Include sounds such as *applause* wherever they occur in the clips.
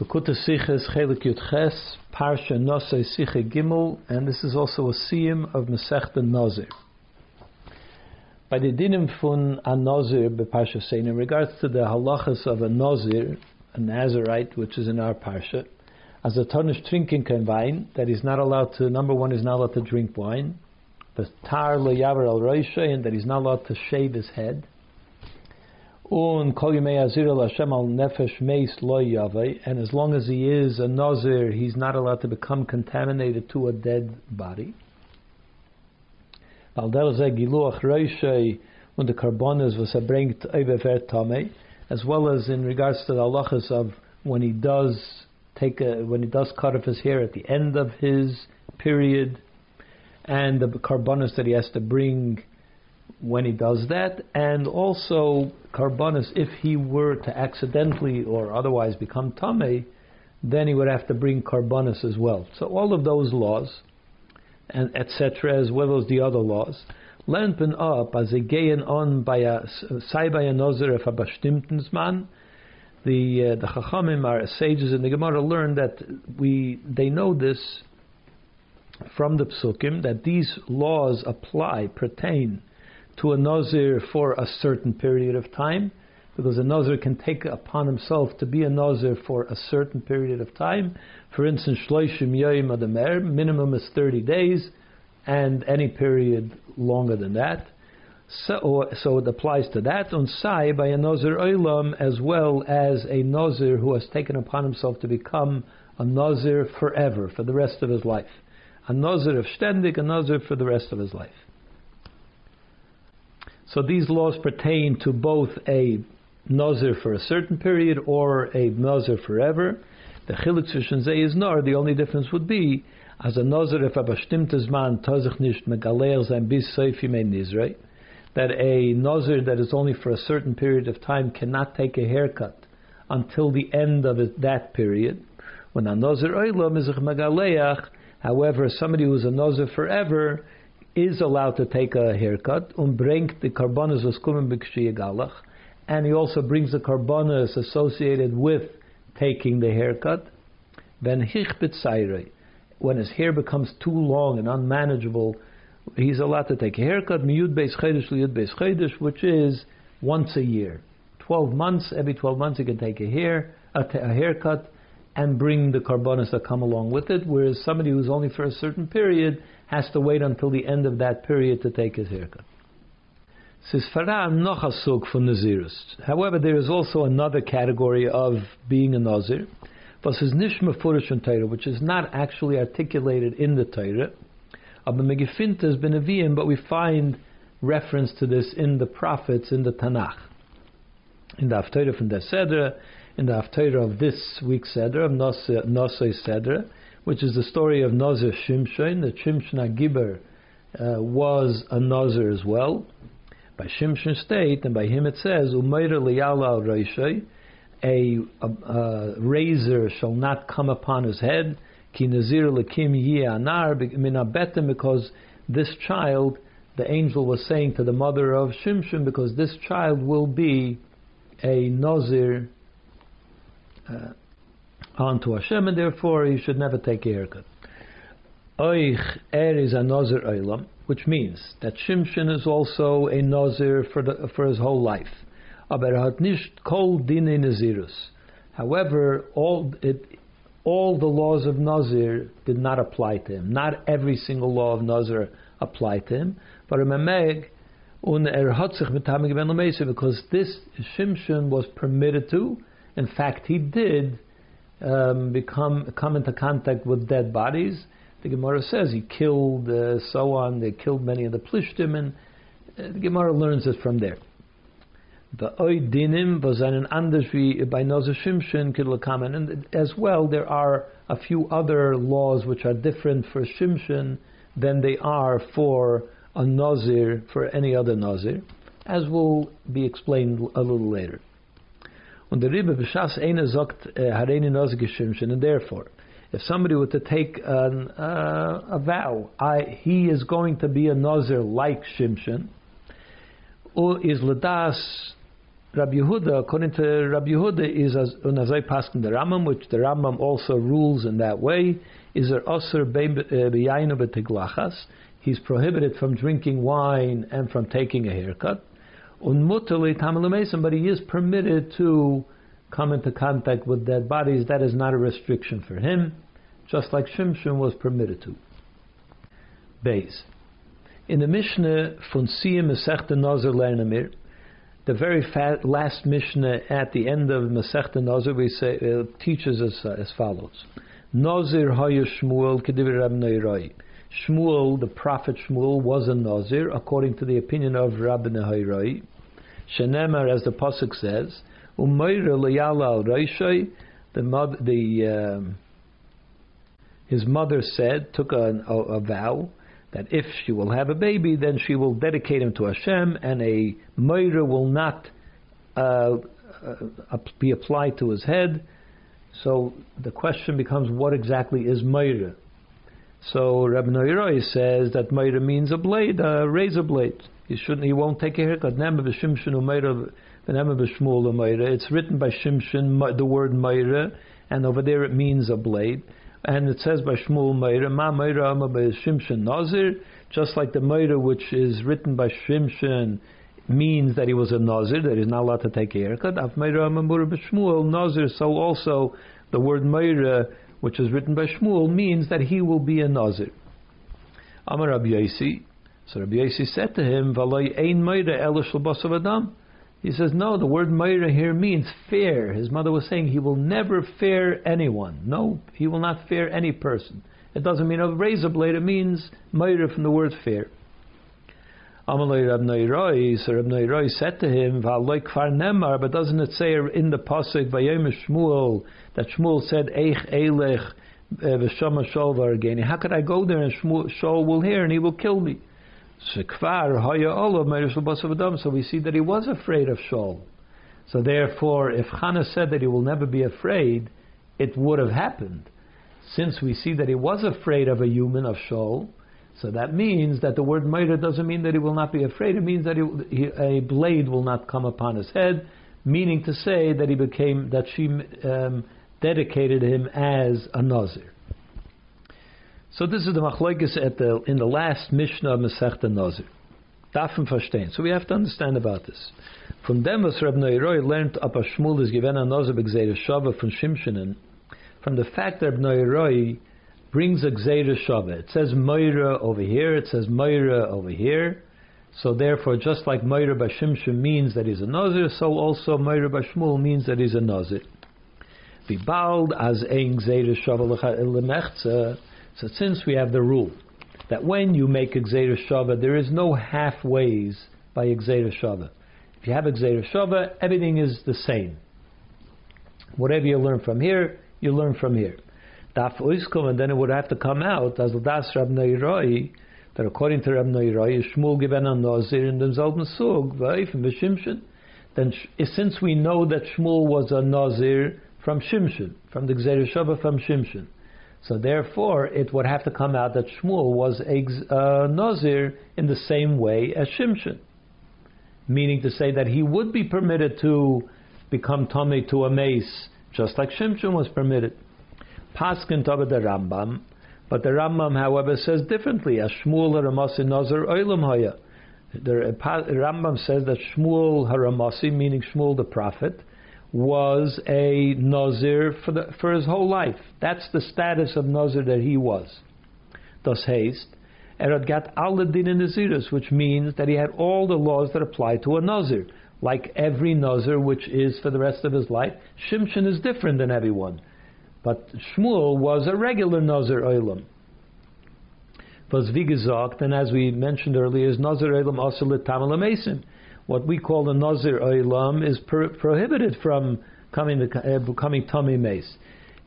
Likkutei Sichos Chelek Yud Ches, Parsha Nosei Siche Gimel, and this is also a siyum of Masechta Nazir. By the dinim fun a Nazir Parsha Sein, in regards to the halachas of a Nazir, a Nazarite, which is in our Parsha, as a tarnish drinking can wine, that he's not allowed to, number one, he's not allowed to drink wine, the tar lo yaver al and that he's not allowed to shave his head, Un kol Hashem al nefesh meis lo and as long as he is a nazir, he's not allowed to become contaminated to a dead body. Ze was a bringt over tame, as well as in regards to the halachas of when he does take a, when he does cut off his hair at the end of his period, and the karbonas that he has to bring when he does that, and also karbonis if he were to accidentally or otherwise become tame, then he would have to bring karbonis as well. So all of those laws, and etc., as well as the other laws, lernt up as a gehen on by a sei by a nozer if a bestimmten man. The uh, the chachamim, our sages in the Gemara, learn that we they know this from the psukim that these laws apply pertain to a Nazir for a certain period of time, because a Nazir can take upon himself to be a Nazir for a certain period of time. For instance, Shloishim Yoyim Adamer, minimum is 30 days, and any period longer than that. So, so it applies to that. On Sai by a Nazir Olam as well as a Nazir who has taken upon himself to become a Nazir forever, for the rest of his life. A Nazir of Ständig, a Nazir for the rest of his life. So these laws pertain to both a nazir for a certain period or a nazir forever. The chiluk zwischen ze is nor. The only difference would be as a nazir if a bestimmtes man tozich nicht megaleer sein bis soifi nizrei. That a nazir that is only for a certain period of time cannot take a haircut until the end of that period. When a nazir oilam is a however, somebody who is a nazir forever is allowed to take a haircut, und bringt the karbonas was galach, and he also brings the karbonas associated with taking the haircut. Hichbet when his hair becomes too long and unmanageable, he's allowed to take a haircut, miyud beis liyud beis which is once a year. 12 months, every 12 months he can take a hair, a haircut, and bring the carbonas that come along with it, whereas somebody who's only for a certain period has to wait until the end of that period to take his haircut. However, there is also another category of being a Nazir, which is not actually articulated in the Torah. has been a but we find reference to this in the prophets in the Tanakh. In the Haftarah from the Sedra, in the Haftarah of this week's Sedra, of Nosei Sedra, which is the story of Nazir Shimshon. The Shimshon Agiber uh, was a Nazir as well. By Shimshon state, and by him it says, Umayra liyala al a, a, a razor shall not come upon his head, ki nazir lekim anar minabetem, because this child, the angel was saying to the mother of Shimshon, because this child will be a Nazir. Uh, onto Hashem, and therefore he should never take a haircut. Oich er is a Nazir Eilam, which means that Shimshon is also a Nazir for, the, for his whole life. Aber er hat nicht kol dine Nazirus. However, all, it, all the laws of Nazir did not apply to him. Not every single law of Nazir applied to him. But Memeg, un er hat sich mit because this Shimshon was permitted to. In fact, he did um, become come into contact with dead bodies. The Gemara says he killed uh, so on. They killed many of the plishtim, and uh, the Gemara learns it from there. Kidlakamen, and as well there are a few other laws which are different for Shimshon than they are for a Nazir for any other Nazir, as will be explained a little later. Und der Rebbe b'shas eine sagt äh, hareini noz geshimshin, and therefore, if somebody were to take an, uh, a vow, I, he is going to be a nazir like Shimshon, or is ladas Rabbi Yehuda, according to Rabbi Yehuda, is as unazay paskin the Rambam, which the Rambam also rules in that way. Is there aser b'yaynu b'tiglachas? He's prohibited from drinking wine and from taking a haircut. But he is permitted to come into contact with dead bodies. That is not a restriction for him, just like Shimshon was permitted to. Beis. In the Mishnah Siyam Masechta Nazir Lernamir, the very fat, last Mishnah at the end of Masechta Nazir, we say uh, teaches us uh, as follows: Nazir Haya Shmuel Kedivir Rab Neiroi. Shmuel, the prophet Shmuel, was a Nazir according to the opinion of Rabbi Nehorai. Shenemar, as the pasuk says, Umayra Layala Al the mother, the um, his mother said, took a, a, a vow that if she will have a baby, then she will dedicate him to Hashem, and a moira will not uh, uh, be applied to his head. So the question becomes, what exactly is moira? So Rabbi Noiroi says that moira means a blade, a razor blade. He shouldn't, he won't take a haircut. It's written by Shimshon, the word moira, and over there it means a blade. And it says by Shmuel Meira, Ma Meira Ama by Shimshon Nazir, just like the Meira which is written by Shimshon means that he was a Nazir, that he's not allowed to take a haircut. Af Meira Ama Nazir, so also the word Meira, which is written by Shmuel, means that he will be a Nazir. Amar Rabbi Yosi, so Rabbi Yosi said to him, Ein Adam. He says, no, the word Meira here means fear. His mother was saying he will never fear anyone. No, he will not fear any person. It doesn't mean a razor blade, it means Meira from the word fear. Amalei Rab Neiroi, so Rab Neiroi said to him, V'aloi kfar nemar, but doesn't it say in the Pasuk, Vayem Shmuel, that Shmuel said, Eich Eilech, eh, V'shama Shol Vargeni. How could I go there and Shmuel, Shol will hear and he will kill me? So we see that he was afraid of Shaul. So therefore, if Chana said that he will never be afraid, it would have happened. Since we see that he was afraid of a human, of Shaul, so that means that the word murder doesn't mean that he will not be afraid. It means that he, he, a blade will not come upon his head, meaning to say that he became that she um, dedicated him as a nazir. So this is the machlokes at the in the last Mishnah of Masechta Nazir. Dafen verstehen. So we have to understand about this. From them was Reb Neiroi learned up a Shmuel is given a Nazir b'gzeir Shava from Shimshonen. From the fact that Reb Neiroi brings a gzeir Shava. It says Moira over here. It says Moira over here. So therefore, just like Moira Bashimshon means that he's a Nazir, so also Moira Bashmul means that he's a Nazir. Vibald as ein gzeir Shava lemechza. So since we have the rule that when you make a Gzeir Shava, there is no halfways by a Gzeir Shava. If you have a Gzeir Shava, everything is the same. Whatever you learn from here, you learn from here. Daf Oiskum, and then it would have to come out as Das Rab Neiroi, that according to Rab Neiroi, Shmuel given a Nazir in demselben Sug, from Shimshon. Then, since we know that Shmuel was a Nazir from Shimshon, from the Gzeir Shava from Shimshon, so therefore, it would have to come out that Shmuel was a uh, Nazir in the same way as Shimshon, meaning to say that he would be permitted to become tummy to a meis, just like Shimshon was permitted. Paskin Taba the Rambam, but the Rambam, however, says differently. As Shmuel Haramasi Nazir Oilam Haya. The Rambam says that Shmuel Haramasi, meaning Shmuel the prophet, was a Nazir for, the, for his whole life. That's the status of Nazir that he was. Thus haste. Erad got Aladin in Naziris, which means that he had all the laws that apply to a Nazir. Like every Nazir, which is for the rest of his life, Shimshon is different than everyone. But Shmuel was a regular Nazir Olam. Was wie gesagt, and as we mentioned earlier, is Nazir Olam also Tamal Mason what we call the Nazir Oilam is prohibited from coming to, uh, becoming tummy meis.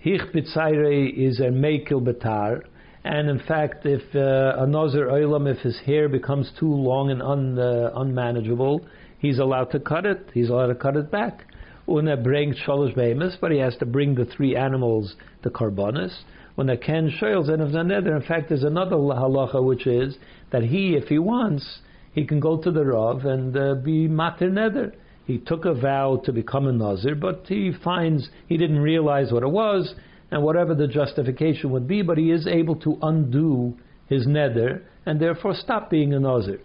Hich B'tzaire is a Meikil Betar, and in fact, if uh, a Nazir Oilam, if his hair becomes too long and un, uh, unmanageable, he's allowed to cut it. He's allowed to cut it back. Una bring shalosh behemoths, but he has to bring the three animals, the karbonis. When a ken shoyls and of another. In fact, there's another halacha which is that he, if he wants, he can go to the Rav and uh, be matir neder. he took a vow to become a Nazir, but he finds he didn't realize what it was, and whatever the justification would be, but he is able to undo his neder and therefore stop being a Nazir.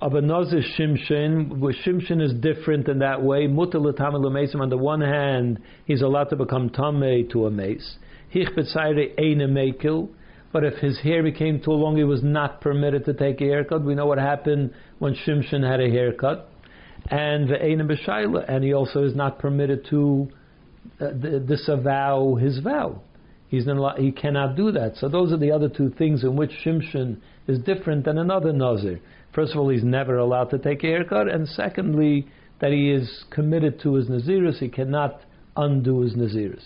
Of a Nazir Shimshin, where Shimshin is different in that way. Mutal on the one hand, he's allowed to become Tameh to a meis. Hich Mekil, but if his hair became too long, he was not permitted to take a haircut. We know what happened when Shimshin had a haircut. And the and he also is not permitted to uh, disavow his vow. He's he cannot do that. So those are the other two things in which Shimshin is different than another Nazir. First of all, he's never allowed to take a haircut, and secondly, that he is committed to his Nazirus. He cannot undo his Nazirus.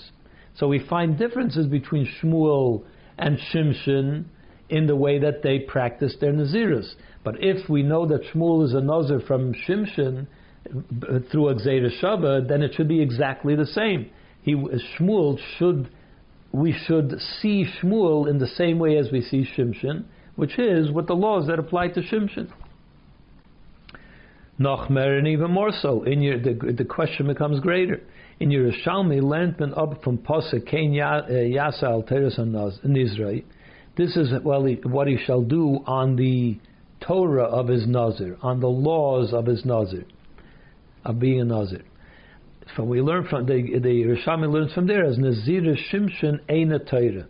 So we find differences between Shmuel and Shimshin in the way that they practice their Nazirus. But if we know that Shmuel is a Nazir from Shimshin through a Shabbat, then it should be exactly the same. He, Shmuel should, we should see Shmuel in the same way as we see Shimshin, which is with the laws that apply to Shimshin. Nochmer, and even more so, in your, the, the question becomes greater. In your Yerushalmi, learned up from Pasuk, Kain uh, Yasal Teres in Israel. This is well, what he shall do on the Torah of his Nazir, on the laws of his Nazir, of being a Nazir. So we learn from the the Yerushalmi learns from there as Nazir Shimshon Eina Torah,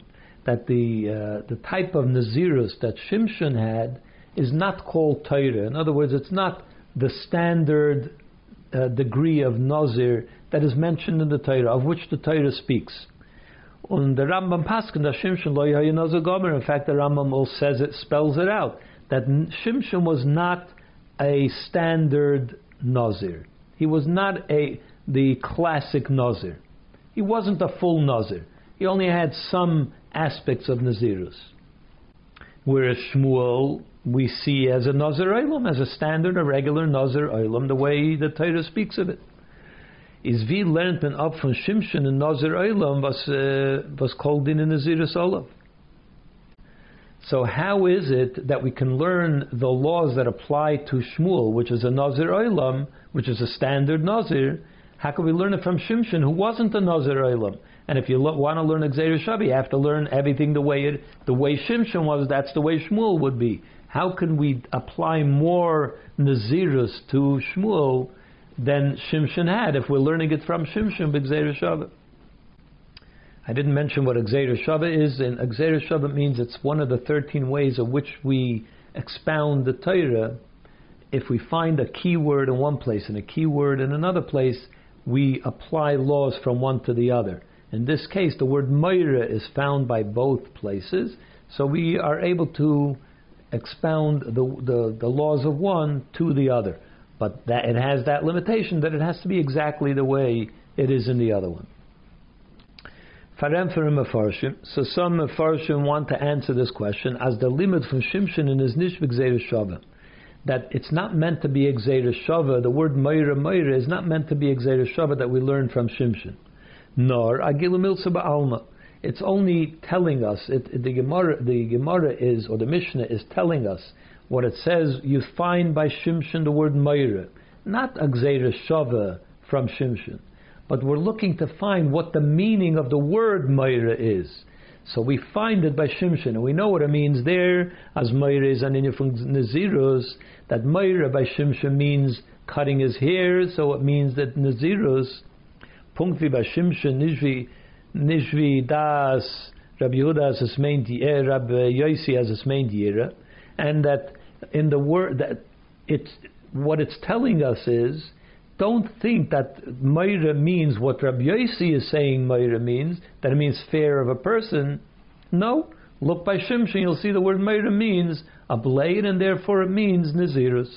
that the uh, the type of Nazirus that Shimshon had is not called Torah. In other words, it's not the standard uh, degree of Nazir that is mentioned in the Torah, of which the Torah speaks. On the Rambam Paskin, that Shimshon lo Nazir Gomer. In fact, the Rambam all says it, spells it out that Shimshon was not a standard Nazir. He was not a the classic Nazir. He wasn't a full Nazir. He only had some aspects of Nazirus. Whereas Shmuel, we see as a Nazir Olam, as a standard, a regular Nazir Olam, the way the Torah speaks of it. Is wie lernt man ab von Shimshon in Nazir Olam, was, uh, was called in Nazirus Olav. So how is it that we can learn the laws that apply to Shmuel, which is a Nazir Olam, which is a standard Nazir? How can we learn it from Shimshon, who wasn't a Nazir Olam? And if you lo- want to learn Xer Shabi, you have to learn everything the way it, the way Shimshon was. That's the way Shmuel would be. How can we apply more Nazirus to Shmuel than Shimshon had if we're learning it from Shimshon b'Xer Shabi? I didn't mention what Xer Shava is, and Xer Shava means it's one of the 13 ways of which we expound the Torah. If we find a key word in one place and a key word in another place, we apply laws from one to the other. In this case, the word Moira is found by both places, so we are able to expound the, the, the laws of one to the other. But that it has that limitation that it has to be exactly the way it is in the other one. So some Mefarshim want to answer this question as the limit from Shimshon in his Nishvik Shava. That it's not meant to be Exera Shava. The word Meira Meira is not meant to be Exera Shava that we learn from Shimshon. Nor Agilu Milsa Alma. It's only telling us, it, the, Gemara, the Gemara is, or the Mishnah is telling us what it says you find by Shimshon the word Meira. Not Exera Shava from Shimshon but we're looking to find what the meaning of the word Meira is. So we find it by Shimshon, and we know what it means there, as Meira is an from Nazirus, that Meira by Shimshon means cutting his hair, so it means that Nazirus, Punktvi by Shimshon, Nishvi, Nishvi Das, Rabbi Yehuda as his main eh, Rabbi Yosi as his main and that in the word that it's what it's telling us is don't think that Meira means what Rabbi Yossi is saying Meira means, that it means fair of a person. No. Look by Shimshon, you'll see the word Meira means a blade, and therefore it means Nazirus.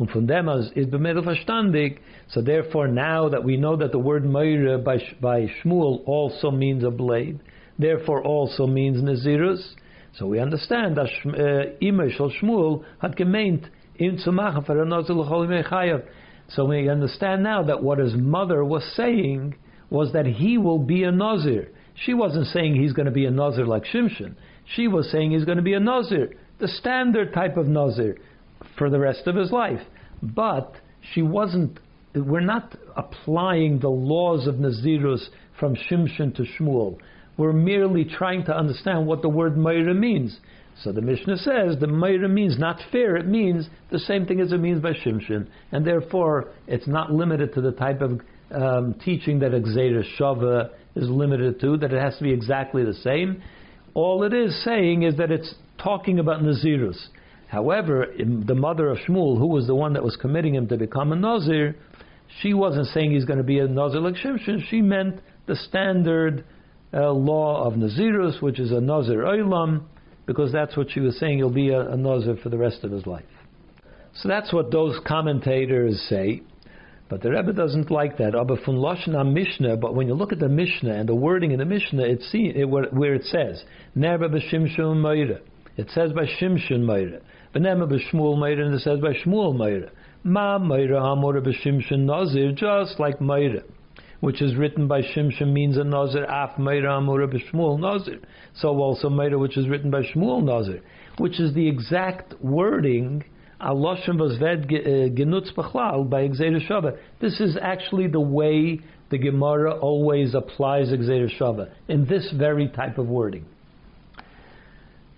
Und von dem is bemittel verstandig. So therefore, now that we know that the word Meira by, by Shmuel also means a blade, therefore also means Nazirus, so we understand that uh, Imay Shmuel had gemeint so we understand now that what his mother was saying was that he will be a Nazir. She wasn't saying he's going to be a Nazir like Shimshon. She was saying he's going to be a Nazir, the standard type of Nazir, for the rest of his life. but she wasn't. We're not applying the laws of Nazirus from Shimshon to Shmuel. We're merely trying to understand what the word Meira means. So the Mishnah says the Meira means not fair, it means the same thing as it means by Shimshon. And therefore, it's not limited to the type of um, teaching that Exeter Shava is limited to, that it has to be exactly the same. All it is saying is that it's talking about Nazirus. However, the mother of Shmuel, who was the one that was committing him to become a Nazir, she wasn't saying he's going to be a Nazir like Shimshon. She meant the standard uh, law of Nazirus, which is a Nazir Olam, because that's what she was saying, he'll be a, a Nazir for the rest of his life. So that's what those commentators say. But the Rebbe doesn't like that. Mishnah, but when you look at the Mishnah and the wording in the Mishnah, it see, it, where, where, it says, Nerba b'shimshon meira. It says by Shimshon meira. V'nema b'shmuel meira, and it says by Shmuel meira. Ma meira hamora b'shimshon nazir, just like meira which is written by Shimshon means a Nazir, Af Meira Amura B'Shmuel Nazir. So also Meira, which is written by Shmuel Nazir, which is the exact wording uh, by. This is actually the way the Gemara always applies Exeder Shava, in this very type of wording.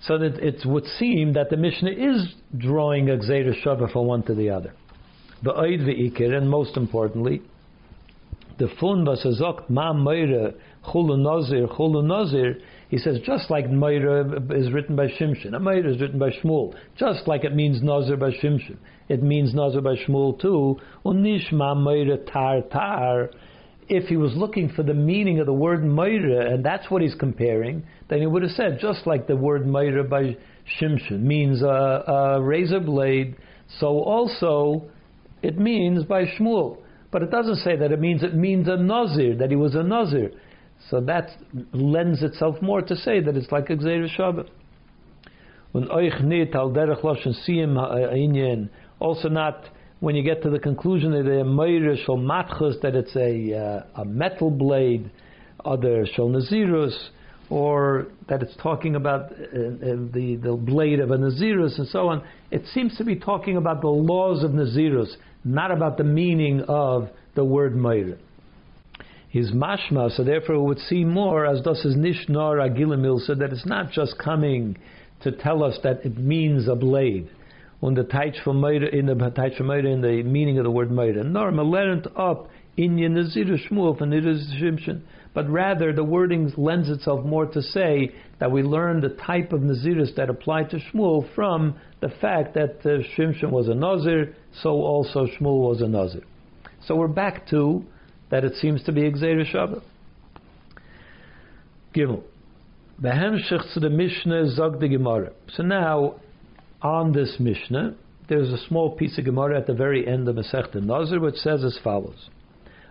So that it would seem that the Mishnah is drawing Exeder Shava from one to the other. The Oid Ve'ikir, and most importantly, the fun sagt, ma meire chulu nazir, chulu nazir, he says, just like meire is written by Shimshon, a meire is written by Shmuel, just like it means nazir by Shimshon, it means nazir by Shmuel too, unish ma meire tar tar, if he was looking for the meaning of the word meire, and that's what he's comparing, then he would have said, just like the word meire by Shimshon means a, a razor blade, so also it means by Shmuel. But it doesn't say that it means it means a nazir, that he was a nazir. So that lends itself more to say that it's like a Gzeir Shava. When oich nit al derech siyim also not when you get to the conclusion that the meir shal matchus, that it's a, uh, a metal blade, other shal nazirus, or that it's talking about uh, uh, the, the blade of a nazirus and so on. It seems to be talking about the laws of nazirus, not about the meaning of the word Meir. He's mashma, so therefore it would seem more as does his nishnor agilimil, so that it's not just coming to tell us that it means a blade. When the taich from in the taich from in the meaning of the word Meir, nor learned up in Yenazir Shmuel from Shimshon, but rather the wording lends itself more to say that we learn the type of Naziris that applied to Shmuel from the fact that uh, Shimshon was a Nazir, so also Shmuel was a Nazir. So we're back to that it seems to be Exer Shabbat. Gimel. Behemshich to the Mishnah Zog the Gemara. So now, on this Mishnah, there's a small piece of Gemara at the very end of Masechta Nazir which says as follows.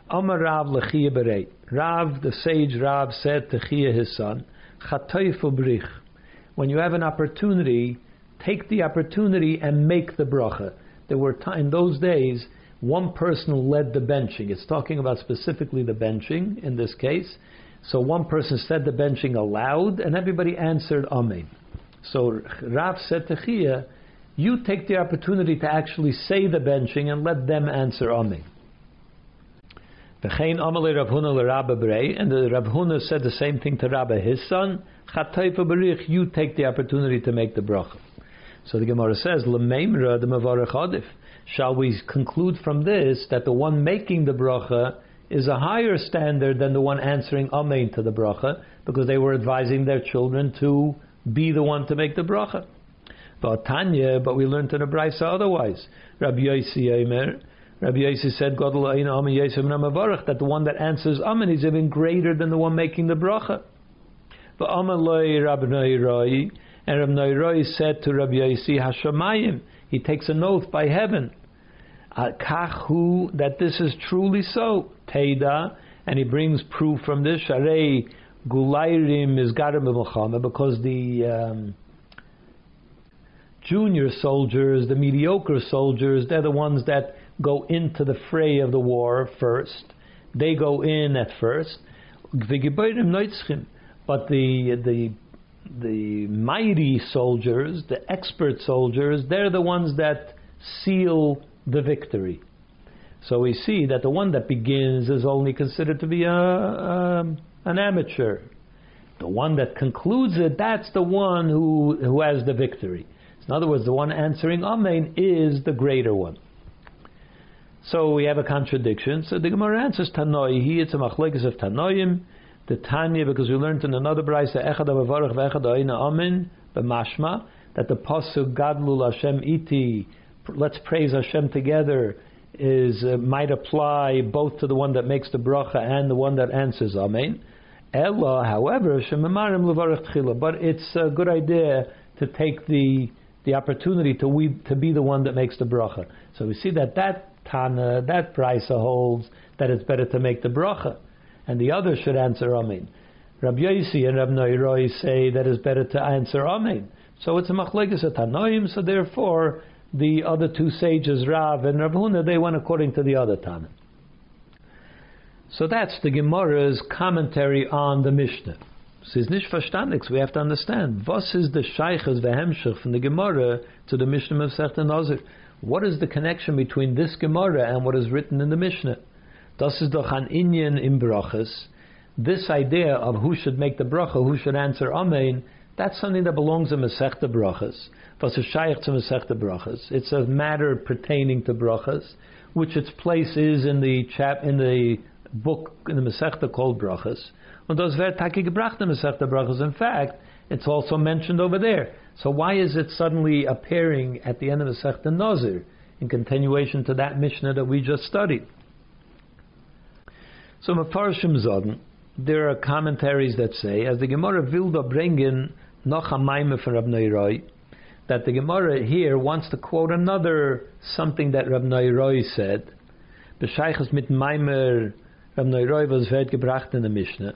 Amar Rav Lechia Berei. Rav, the sage Rav, said to Chia his son, Chatoifu brich. When you have an opportunity, take the opportunity and make the bracha. There were t- in those days one person led the benching. It's talking about specifically the benching in this case. So one person said the benching aloud, and everybody answered Amen. So Rav said to Chia, you take the opportunity to actually say the benching and let them answer Amen. And the Rav Huna said the same thing to Rabbi, his son. You take the opportunity to make the bracha. So the Gemara says, "Lemeimra the mavarach adif." Shall we conclude from this that the one making the bracha is a higher standard than the one answering amen to the bracha because they were advising their children to be the one to make the bracha? But Tanya, but we learned in the brisa otherwise. Rabbi Yossi Omer, Rabbi Yossi said, "God that the one that answers amen is even greater than the one making the bracha. But Amaloi Rabbi Noiroi, and Rabbi Noiroi said to Rabbi Yossi "Hashemayim." he takes an oath by heaven, Kachu, that this is truly so, Teda, and he brings proof from this, Sharei Gulairim is Garim because the um, junior soldiers, the mediocre soldiers, they're the ones that go into the fray of the war first. They go in at first. But the the the mighty soldiers, the expert soldiers, they're the ones that seal the victory. So we see that the one that begins is only considered to be a, a, an amateur. The one that concludes it, that's the one who, who has the victory. In other words, the one answering Amen is the greater one. So we have a contradiction. So the Gemara answers Tanoi. He it's a machlekes of Tanoim. The Tanya, because we learned in another brayse, Echad Avavarach V'Echad Aina Amen, B'Mashma, that the pasuk Gadlul Hashem Iti, let's praise Hashem together, is uh, might apply both to the one that makes the bracha and the one that answers Amen. Ella, however, Shemamarim Levarach Tchila, but it's a good idea to take the the opportunity to we, to be the one that makes the bracha. So we see that that Tana, that Brisa holds that it's better to make the bracha, and the other should answer Amen. Rabbi Yossi and Rabbi Noiroi say that it's better to answer Amen. So it's a machlekes at Tanoim, so therefore the other two sages, Rav and Rav Huna, they went according to the other Tana. So that's the Gemara's commentary on the Mishnah. Es ist nicht verstandig, we have to understand. Was is the Sheiches vehemshech from the Gemara to the Mishnah of Sech Nazir? What is the connection between this Gemara and what is written in the Mishnah? Das ist doch an Inyan in Brachas. This idea of who should make the bracha, who should answer Amen, that's something that belongs in Masechta Brachas. Was is shaykh to Masechta Brachas. It's a matter pertaining to Brachas, which its place is in the chap in the book in the Masechta called Brachas. Und das wird taki gebracht in Masechta Brachas. In fact, it's also mentioned over there. So why is it suddenly appearing at the end of the Sechta Nazir in continuation to that Mishnah that we just studied? So Mefarshim Zoden, there are commentaries that say, as the Gemara Vilda bringen noch a Maime from Rab Neiroi, that the Gemara here wants to quote another something that Rab Neiroi said. Bescheiches mit Maimer Rab Neiroi was wird gebracht in the Mishnah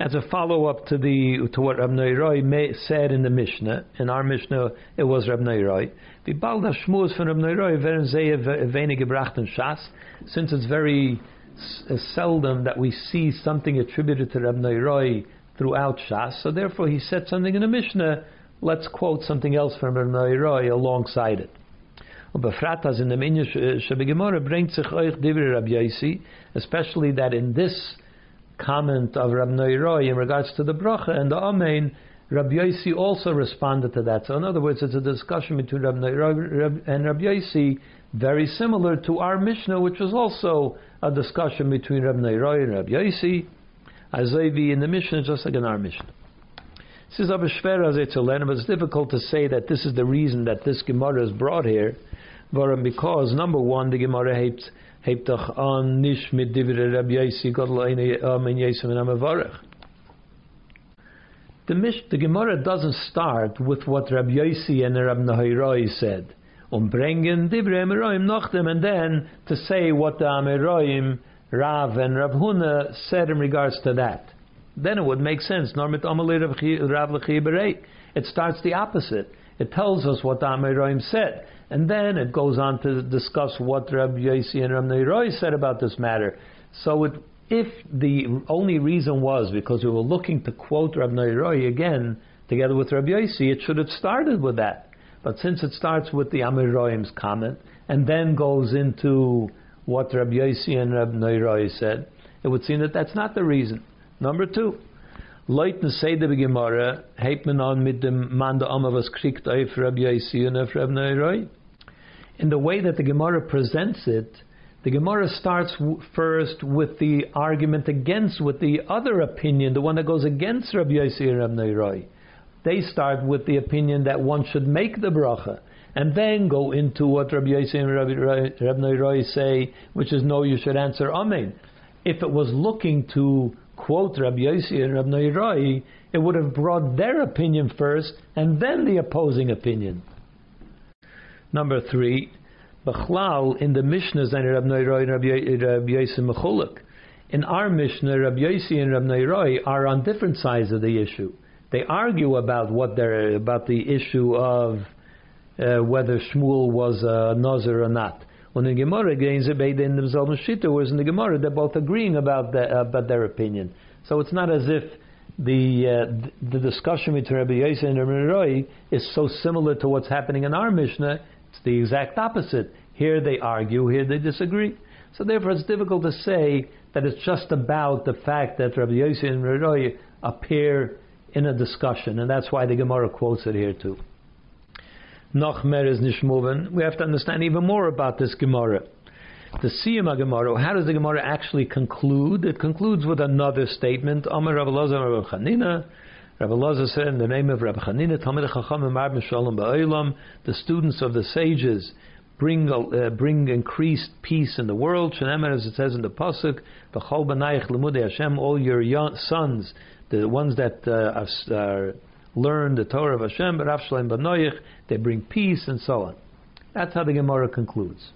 as a follow up to the to what Rab Neiroi said in the Mishnah. In our Mishnah, it was Rab Neiroi. The Balda Shmuz from Rab Neiroi werden sehr wenig gebracht in Shas, since it's very uh, seldom that we see something attributed to Rab Neiroi throughout Shas. So therefore, he said something in the Mishnah. Let's quote something else from Rab Neiroi alongside it. Befratas in the Minyash uh, Shabegemora brings sich euch Divri Rab Yaisi, especially that in this comment of Rab Noiroi in regards to the bracha and the Amen, Rab Yossi also responded to that. So in other words, it's a discussion between Rab Noiroi and Rab Yossi, very similar to our Mishnah, which was also a discussion between Rab Noiroi and Rab Yossi. Azavi in the Mishnah, just like in our Mishnah. This is to learn, but it's difficult to say that this is the reason that this Gemara is brought here. Because number one, the Gemara an nicht mit Divre Rab Yaisi Godel Amen. The, Mish, the Gemara doesn't start with what Rabbi Yaisi and Rabbi Nahairoi said. Um bringen Divre Ameroim noch them, and then to say what the Ameroim, Rav and Rav Huna said in regards to that. Then it would make sense. It starts the opposite. It tells us what the Ameroim said. And then it goes on to discuss what Rabbi Yossi and Rabbi Neiroi said about this matter. So it, if the only reason was because we were looking to quote Rabbi Neiroi again together with Rabbi Yossi, it should have started with that. But since it starts with the Amiroim's comment and then goes into what Rabbi Yossi and Rabbi Neiroi said, it would seem that that's not the reason. Number two, Leuten Gemara, man an mit dem der Amma was kriegt auf Rabbi und auf Rabbi Neiroi? In the way that the Gemara presents it, the Gemara starts w- first with the argument against, with the other opinion, the one that goes against Rabbi Yossi and Rabbi Neiroi. They start with the opinion that one should make the bracha, and then go into what Rabbi Yossi and Rabbi, Rabbi Neiroi say, which is no, you should answer Amen. If it was looking to quote Rabbi Yossi and Rabbi Neiroi, it would have brought their opinion first and then the opposing opinion. Number three, Bechlal in the Mishnahs and Rabbi Neiroi and Rabbi Yossi Mechuluk. In our Mishnah, Rabbi Yossi and Rabbi Neiroi are on different sides of the issue. They argue about what they're about the issue of uh, whether Shmuel was a Nazir or not. When the Gemara against it, in themselves Shita, whereas in the Gemara they're both agreeing about the, uh, about their opinion. So it's not as if the uh, the discussion between Rabbi Yosef and Rabbi Roy is so similar to what's happening in our Mishnah. It's the exact opposite. Here they argue, here they disagree. So therefore, it's difficult to say that it's just about the fact that Rabbi Yossi and Rabbi appear in a discussion, and that's why the Gemara quotes it here too. Noch mer is nishmoven. We have to understand even more about this Gemara. The Siyama Gemara, how does the Gemara actually conclude? It concludes with another statement. Amar Rabbi Lazar Rabbi Chanina. Rabbi Lazar said in the name of Rabbi Chanina, Talmid Chacham Mishalom Ba'olam, the students of the sages bring uh, bring increased peace in the world. Shenemer, as it says in the pasuk, B'chol B'nayich Lemudei Hashem, all your young sons, the ones that uh, are, learn the Torah of Hashem, but Avshalem B'noyich, they bring peace and so on. That's how the Gemara concludes.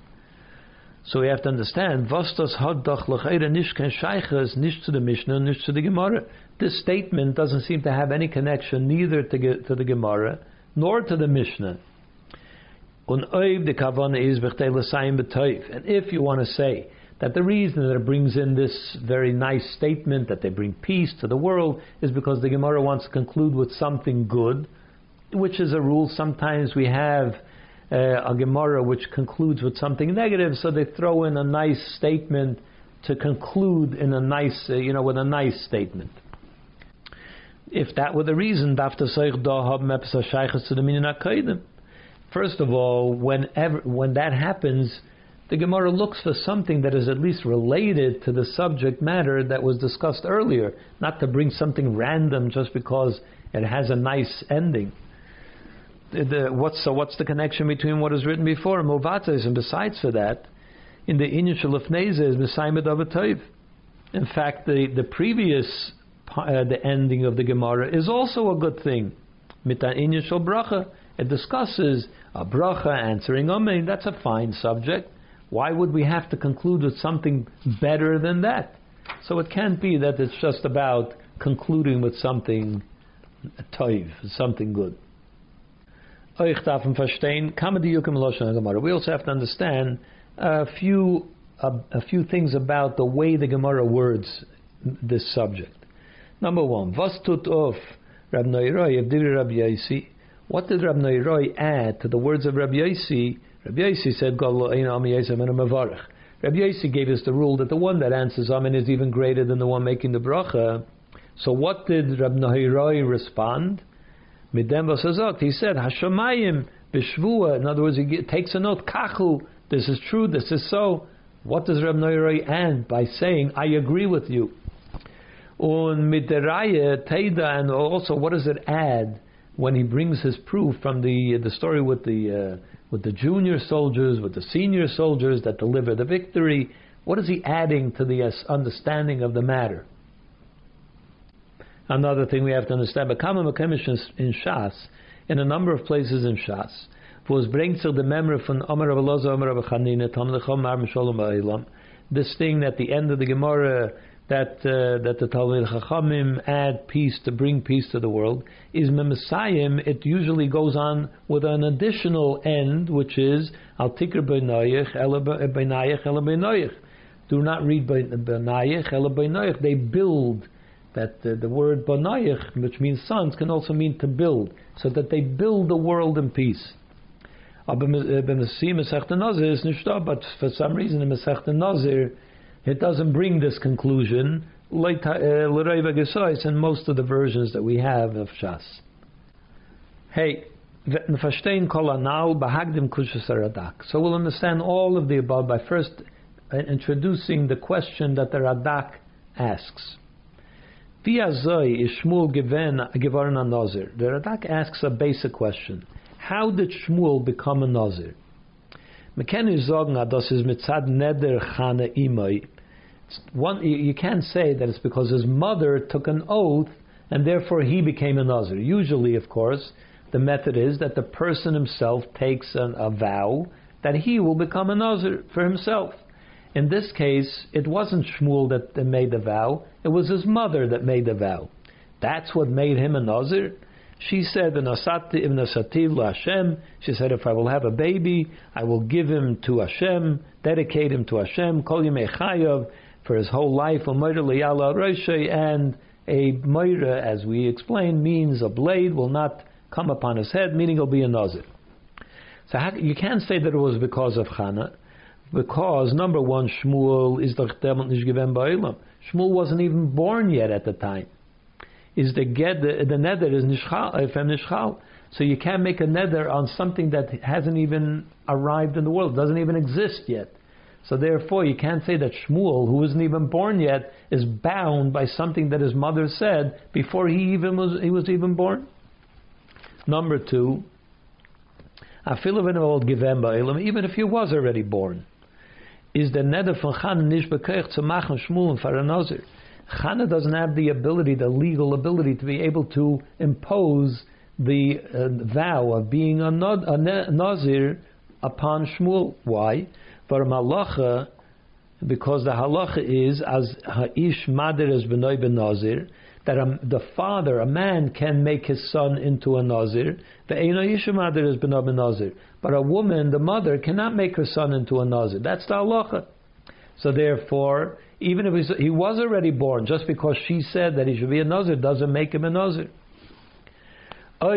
So we have to understand, L'chayra Nishken Nish to the Mishnah, Nish to the Gemara. This statement doesn't seem to have any connection neither to, to the Gemara nor to the Mishnah. And if you want to say that the reason that it brings in this very nice statement that they bring peace to the world is because the Gemara wants to conclude with something good, which is a rule. Sometimes we have uh, a Gemara which concludes with something negative, so they throw in a nice statement to conclude in a nice, uh, you know, with a nice statement. If that were the reason, First of all, whenever when that happens, the Gemara looks for something that is at least related to the subject matter that was discussed earlier, not to bring something random just because it has a nice ending. The, the, what's, so what's the connection between what is written before and Movates? And besides for that, in the Inyan Shalafneze is Messiah Toiv. In fact, the, the previous uh, the ending of the Gemara is also a good thing. Mitan Inyan Shal Bracha. It discusses a bracha answering Amen. That's a fine subject. Why would we have to conclude with something better than that? So it can't be that it's just about concluding with something toiv, something good. We also have to understand a few a, a, few things about the way the Gemara words this subject. Number one, Vastut of Rab Noiroi of Rab Yaisi what did Rabbi Neiroi add to the words of Rabbi Yossi? Rabbi Yossi said, Rabbi Yossi gave us the rule that the one that answers Amen is even greater than the one making the bracha. So what did Rabbi Neiroi respond? He said, Hashemayim b'shvua. In other words, he takes a note, kachu. This is true. This is so. What does Rabbi Neiroi add by saying, I agree with you? Un mideraya teida, and also what does it add? when he brings his proof from the the story with the uh, with the junior soldiers, with the senior soldiers that deliver the victory, what is he adding to the uh, understanding of the matter? Another thing we have to understand, Bekama Mekemish in Shas, in a number of places in Shas, was brings to the memory from Omer of Elazar, Omer of Chanina, Tam Lechom Mar Misholom This thing at the end of the Gemara that uh, that the Talmid Chachamim add peace to bring peace to the world is Memesayim. It usually goes on with an additional end, which is Al Tikr Beinayich Beinayich Ela Beinayich. Do not read Beinayich Ela Beinayich. They build. That uh, the word Beinayich, which means sons, can also mean to build, so that they build the world in peace. Uh, but for some reason in Masechta Nazir it doesn't bring this conclusion uh, in most of the versions that we have of Shas. Hey, so we'll understand all of the above by first uh, introducing the question that the Radak asks. The Radak asks a basic question. How did Shmuel become a Nazir? One, you can't say that it's because his mother took an oath and therefore he became a Nazir. Usually, of course, the method is that the person himself takes an, a vow that he will become a Nazir for himself. In this case, it wasn't Shmuel that made the vow, it was his mother that made the vow. That's what made him a Nazir. She said, in Asati ibn Asativ Hashem, she said, if I will have a baby, I will give him to Hashem, dedicate him to Hashem, kol chayav, for his whole life, and a moira, as we explained, means a blade will not come upon his head, meaning he'll be a nazir. So how, you can't say that it was because of Chana, because number one, Shmuel is the nicht given Ba'ilam. Shmuel wasn't even born yet at the time. Is the get the, the neder is nishchal, nishchal. So you can't make a neder on something that hasn't even arrived in the world, doesn't even exist yet. So therefore, you can't say that Shmuel, who isn't even born yet, is bound by something that his mother said before he even was he was even born. Number two, even if he was already born, is the neder from Chan nicht to machen Shmuel and a Chana doesn't have the ability, the legal ability, to be able to impose the uh, vow of being a, nazir upon Shmuel. Why? For malacha, because the halacha is as ha'ish madir is benoy ben nazir, that a, the father, a man, can make his son into a nazir. The madir is benoy ben nazir, but a woman, the mother, cannot make her son into a nazir. That's the halacha. So therefore, even if he was already born, just because she said that he should be a nazir, doesn't make him a nazir. So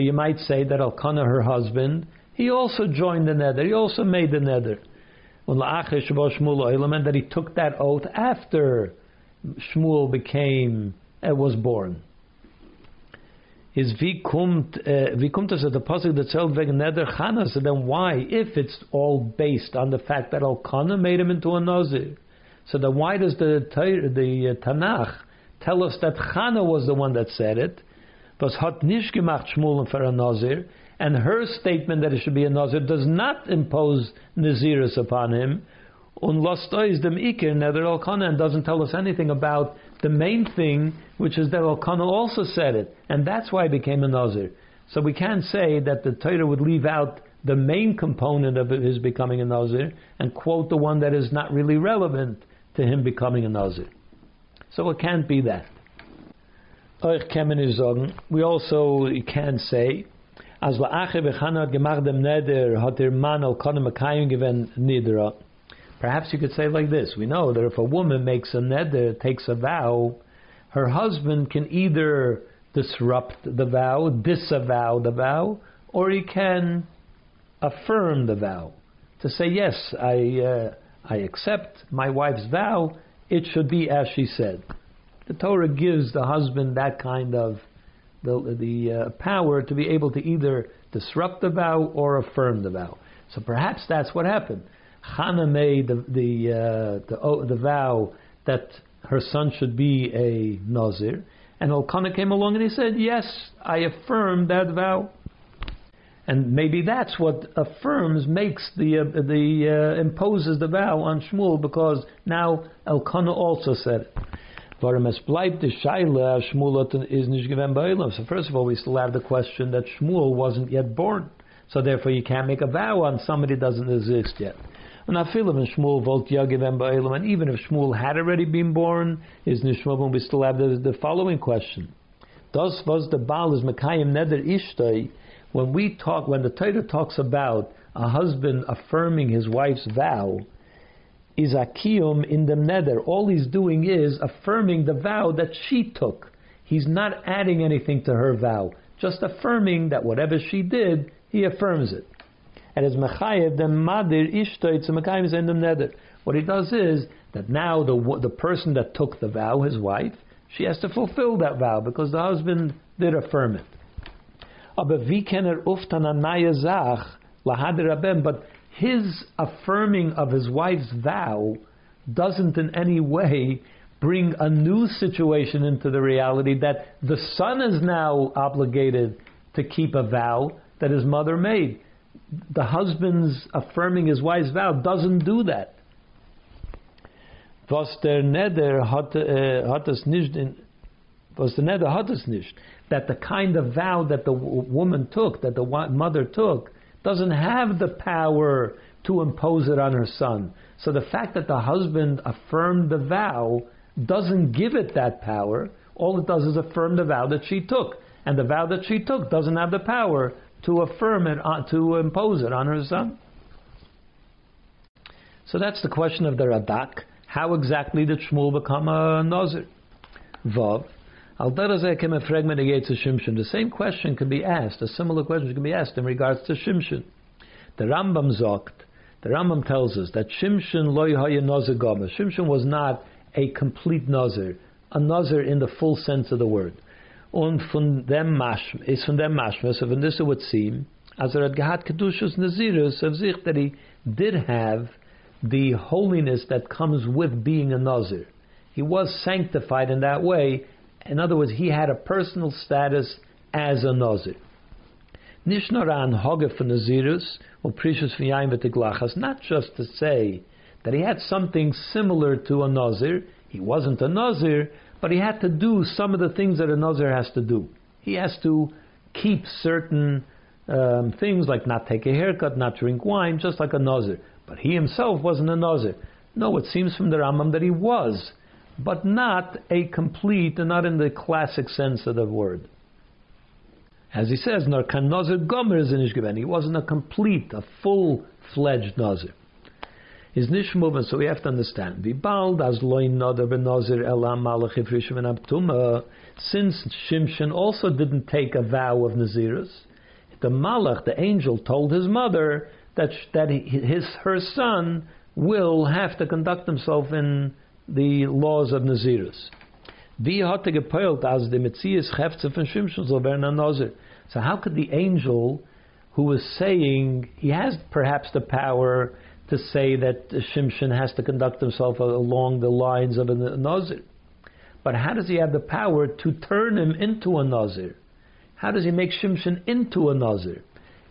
you might say that Elkanah, her husband, he also joined the neder. He also made the neder. And that he took that oath after Shmuel became uh, was born. Is wie kommt uh, wie kommt es at the pasuk that zelt wegen neder Chana? So then why, if it's all based on the fact that Elkanah made him into a nazir, so then why does the the uh, Tanakh tell us that Chana was the one that said it, was hat nicht gemacht Shmuel for a Nazir, and her statement that it should be a Nazir does not impose Naziris upon him, und is dem Iker Neder Elkanah, and doesn't tell us anything about the main thing, which is that Elkanah also said it, and that's why he became a Nazir. So we can't say that the Torah would leave out the main component of his becoming a Nazir and quote the one that is not really relevant to him becoming a Nazir. So it can't be that. We also can say, as la'ache v'chana gemacht dem neder hat der Mann al konem makayim given nidra. Perhaps you could say like this: We know that if a woman makes a neder, takes a vow, her husband can either disrupt the vow, disavow the vow, or he can affirm the vow to say, "Yes, I uh, I accept my wife's vow, it should be as she said. The Torah gives the husband that kind of the, the uh, power to be able to either disrupt the vow or affirm the vow. So perhaps that's what happened. Chana made the the uh, the, oh, the vow that her son should be a nazir, and Elkanah came along and he said, "Yes, I affirm that vow." And maybe that's what affirms, makes the uh, the uh, imposes the vow on Shmuel because now Elkanah also said it. So first of all, we still have the question that Shmuel wasn't yet born, so therefore you can't make a vow on somebody doesn't exist yet. And Afilim and Shmuel and even if Shmuel had already been born, is Nishmavim, we still have the, the following question. Does was the Baal is Mekayim Neder Ishtay when we talk, when the Torah talks about a husband affirming his wife's vow, is akiyum in the neder. All he's doing is affirming the vow that she took. He's not adding anything to her vow, just affirming that whatever she did, he affirms it. And as mechayev the madir ishtoitz mekayim in the neder. What he does is that now the the person that took the vow, his wife, she has to fulfill that vow because the husband did affirm it. But his affirming of his wife's vow doesn't in any way bring a new situation into the reality that the son is now obligated to keep a vow that his mother made. The husband's affirming his wife's vow doesn't do that. Was der Neder äh, in, was der Neder that the kind of vow that the woman took, that the mother took, doesn't have the power to impose it on her son. So the fact that the husband affirmed the vow doesn't give it that power. All it does is affirm the vow that she took. And the vow that she took doesn't have the power to affirm it, on, to impose it on her son. So that's the question of the Radak. How exactly did Shmuel become a Nazir? Vav. The same question can be asked, a similar question can be asked in regards to Shimshon. The Rambam zogt, the Rambam tells us that Shimshon loy haya nazir. Shimshon was not a complete nazir, a nazir in the full sense of the word. Und von dem Mash, is von dem Mashma, so von this it would seem, as er had gehat kedushas nazirus of sich, that he did have the holiness that comes with being a nazir. He was sanctified in that way, in other words, he had a personal status as a Nazir. Nishnaran Hoge for Nazirus, or Precious V'yaim not just to say that he had something similar to a Nazir, he wasn't a Nazir, but he had to do some of the things that a Nazir has to do. He has to keep certain um, things like not take a haircut, not drink wine, just like a Nazir. But he himself wasn't a Nazir. No, it seems from the Rambam that he was but not a complete, and not in the classic sense of the word. As he says, Nor kan nazir gomer is in He wasn't a complete, a full-fledged nazir. His nish movement, so we have to understand. As loin nader ben nazir elam malach abtuma. Since Shimshon also didn't take a vow of nazirus, the malach, the angel, told his mother that that his her son will have to conduct himself in the laws of Nazirus. So how could the angel who was saying he has perhaps the power to say that Shimshon has to conduct himself along the lines of a Nazir? But how does he have the power to turn him into a Nazir? How does he make Shimshon into a Nazir?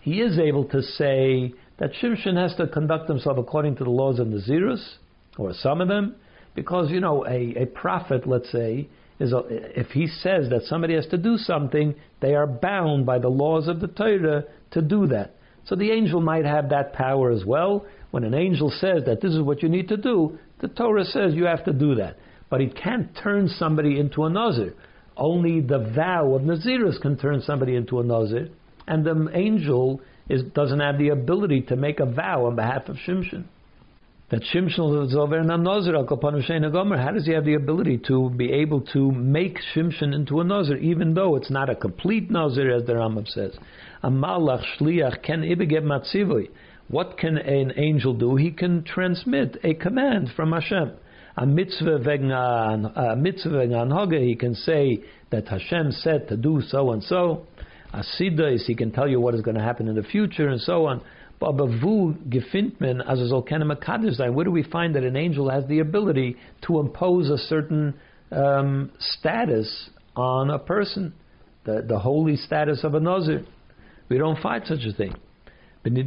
He is able to say that Shimshon has to conduct himself according to the laws of Nazirus, or some of them, because, you know, a, a prophet, let's say, is a, if he says that somebody has to do something, they are bound by the laws of the Torah to do that. So the angel might have that power as well. When an angel says that this is what you need to do, the Torah says you have to do that. But it can't turn somebody into a Nazir. Only the vow of Nazirus can turn somebody into a Nazir. And the angel is, doesn't have the ability to make a vow on behalf of Shimshon that Shimshon is over a Nazir Gomer. How does he have the ability to be able to make Shimshon into a Nazir, even though it's not a complete Nazir, as the Rambam says? A malach shliach can ibegeb matzivui. What can an angel do? He can transmit a command from Hashem. A mitzvah vegna, a mitzvah He can say that Hashem said to do so and so. A is he can tell you what is going to happen in the future and so on. but Where do we find that an angel has the ability to impose a certain um, status on a person, the, the holy status of a nazir? We don't find such a thing. In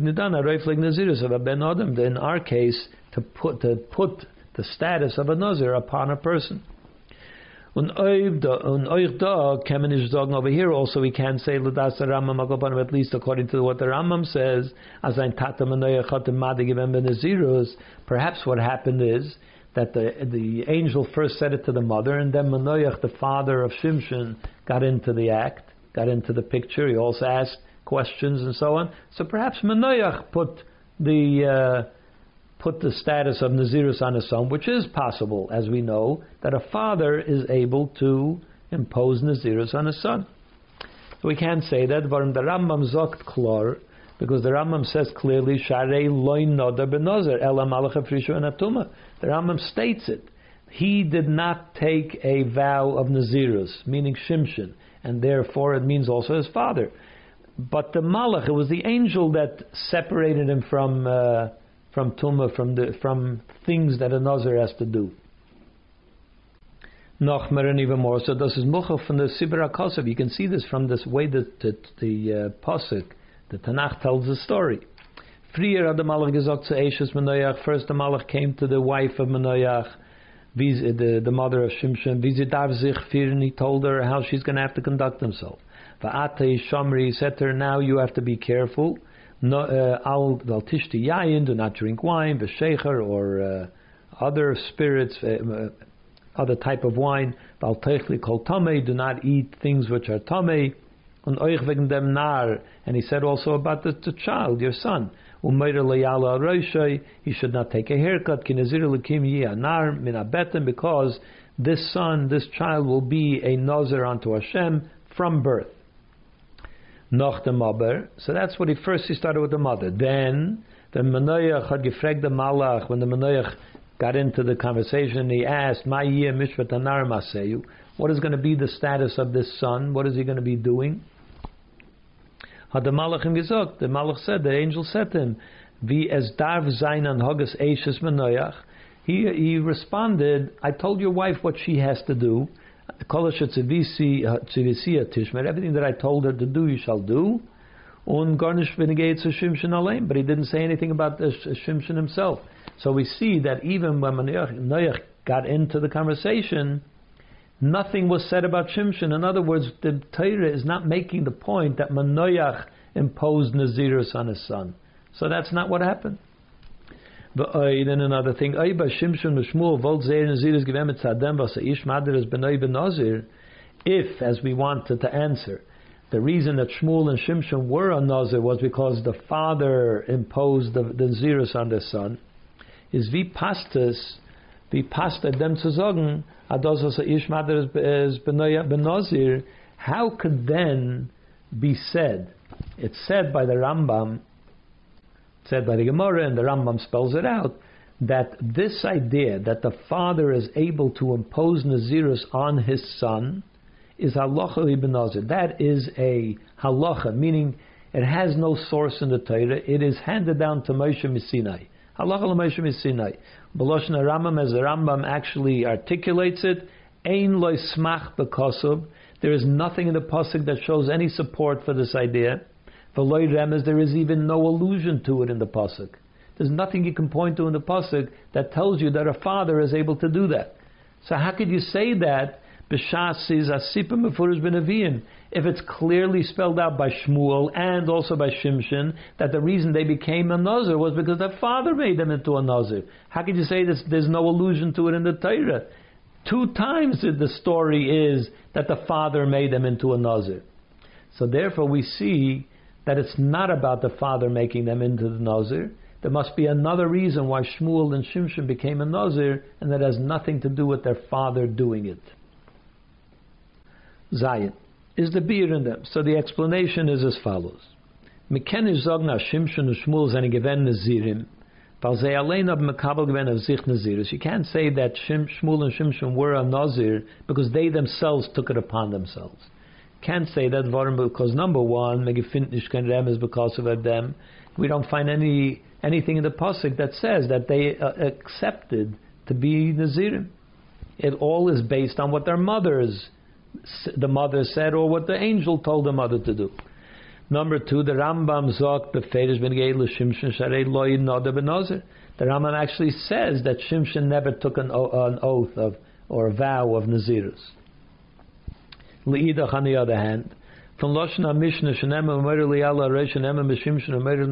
our case, to put, to put the status of a nazir upon a person. Sagen, over here also we can say, at least according to what the Rambam says, as ein Tata Manoyach hat im Made given perhaps what happened is, that the the angel first said it to the mother, and then Manoyach, the father of Shimshon, got into the act, got into the picture. He also asked questions and so on. So perhaps Manoyach put the uh, put the status of Nazirus on his son, which is possible, as we know, that a father is able to impose Nazirus on his son. We can't say that, but the Rambam zokt klor, because the Rambam says clearly, Sharei loin noda benazir, ela malacha frishu anatuma. The Rambam states it. He did not take a vow of Nazirus, meaning Shimshon, and therefore it means also his father. But the Malach, it was the angel that separated him from uh, from tumah, from the from things that a nazir has to do. Noch and even more. So this is muchach from the Sibir HaKosav. You can see this from this way that, the uh, Pasuk, the Tanakh tells the story. Frier had the Malach gesagt zu Eishes Menoyach. First the Malach came to the wife of Menoyach, the, the mother of Shimshon. Wie sie darf sich führen, he told her how she's going to have to conduct himself. Va'ate Shamri, he said now you have to be careful no, uh, al tishti yayin, do not drink wine, v'shecher, or uh, other spirits, uh, uh other type of wine. Val techli kol tamei, do not eat things which are tamei. On oich dem nar, and he said also about the, the child, your son. Umayr leyala he should not take a haircut. Kinazir lekim nar min abetem, because this son, this child will be a Nazir unto Hashem from birth. Noch the mother. So that's what he first he started with the mother. Then the Manoach had gefragt the Malach when the Manoach got into the conversation. He asked, "My year mishvat maseyu." What is going to be the status of this son? What is he going to be doing? Had the Malach him gesagt, the Malach said, the angel said to him, "Vi es darf sein an hoges eishes Manoach." He he responded, "I told your wife what she has to do." Everything that I told her to do, you shall do. Garnish Shimshon allein, but he didn't say anything about the Shimshon himself. So we see that even when Noach got into the conversation, nothing was said about Shimshon. In other words, the Torah is not making the point that Manoach imposed Nazirus on his son. So that's not what happened. Then another thing, if, as we wanted to answer, the reason that Shmuel and Shimshon were a Nazir was because the father imposed the, the Nazirus on the son, is es, wie passt er dem zu sagen, ados ish mader is benazir, how could then be said, it's said by the Rambam said by the Gemara, and the Rambam spells it out, that this idea that the father is able to impose Nazirus on his son is halacha ibn Nazir. That is a halacha, meaning it has no source in the Torah. It is handed down to Moshe Missinai. Halacha Moshe Missinai. Beloshna Rambam, as the Rambam actually articulates it, ein loy smach bekosub. There is nothing in the pasuk that shows any support for this idea. V'loy remez, there is even no allusion to it in the pasuk. There's nothing you can point to in the pasuk that tells you that a father is able to do that. So how could you say that? B'shas asipim befurish benaviyim. If it's clearly spelled out by Shmuel and also by Shimshon that the reason they became a nazir was because their father made them into a nazir. How could you say this, there's no allusion to it in the Torah? Two times the story is that the father made them into a nazir. So therefore we see that it's not about the father making them into the Nazir. There must be another reason why Shmuel and Shimshon became a Nazir, and that has nothing to do with their father doing it. Zion is the beer in them. So the explanation is as follows. Mekenish zogna Shimshon and Shmuel zene gewen Nazirim, weil sie allein ab Mekabel gewen of sich Nazirus. You can't say that Shmuel and Shimshon were a Nazir because they themselves took it upon themselves can't say that because number one, Megifint is because of them. We don't find any anything in the pasuk that says that they uh, accepted to be Nazirim. It all is based on what their mothers, the mother said, or what the angel told the mother to do. Number two, the Rambam zok ben. The Rambam actually says that Shimshon never took an, an oath of or a vow of Nazirus. Leidach on the other hand, from Lashon HaMishnah, Shenema Umayr Liyala Reish, Shen Umayr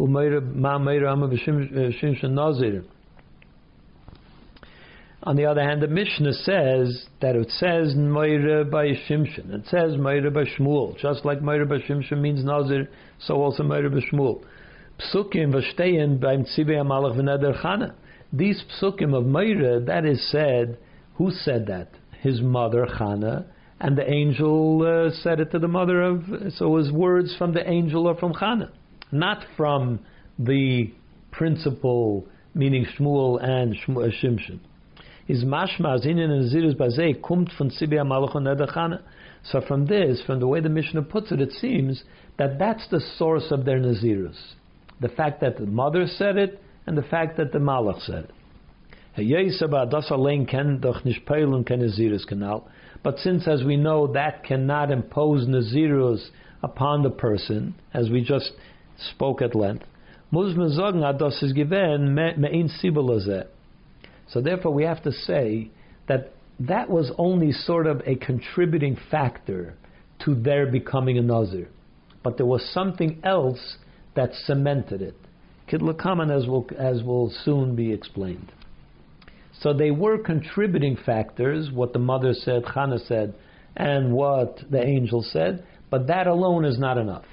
Umayr, Ma Umayr uh, Nazir. On the other hand, the Mishnah says that it says Moira by Shimshon. It says Moira by Shmuel. Just like Moira by Shimshon means Nazir, so also Moira by Shmuel. Psukim Tzivei v'neder Chana. These psukim of Meira, that is said, who said that? His mother, Chana, and the angel uh, said it to the mother of, so it was words from the angel or from Chana, not from the principal, meaning Shmuel and Shmuel, uh, Shimshon. Mashma zinin and zirus bazei kumt von Sibia So from this, from the way the Mishnah puts it, it seems that that's the source of their nazirus. The fact that the mother said it and the fact that the Malach said uh, But since, as we know, that cannot impose Nazirus upon the person, as we just spoke at length, ah, so therefore we have to say that that was only sort of a contributing factor to their becoming a Nazir. But there was something else that cemented it. Kidlakaman, as will, as will soon be explained. So they were contributing factors, what the mother said, Chana said, and what the angel said, but that alone is not enough.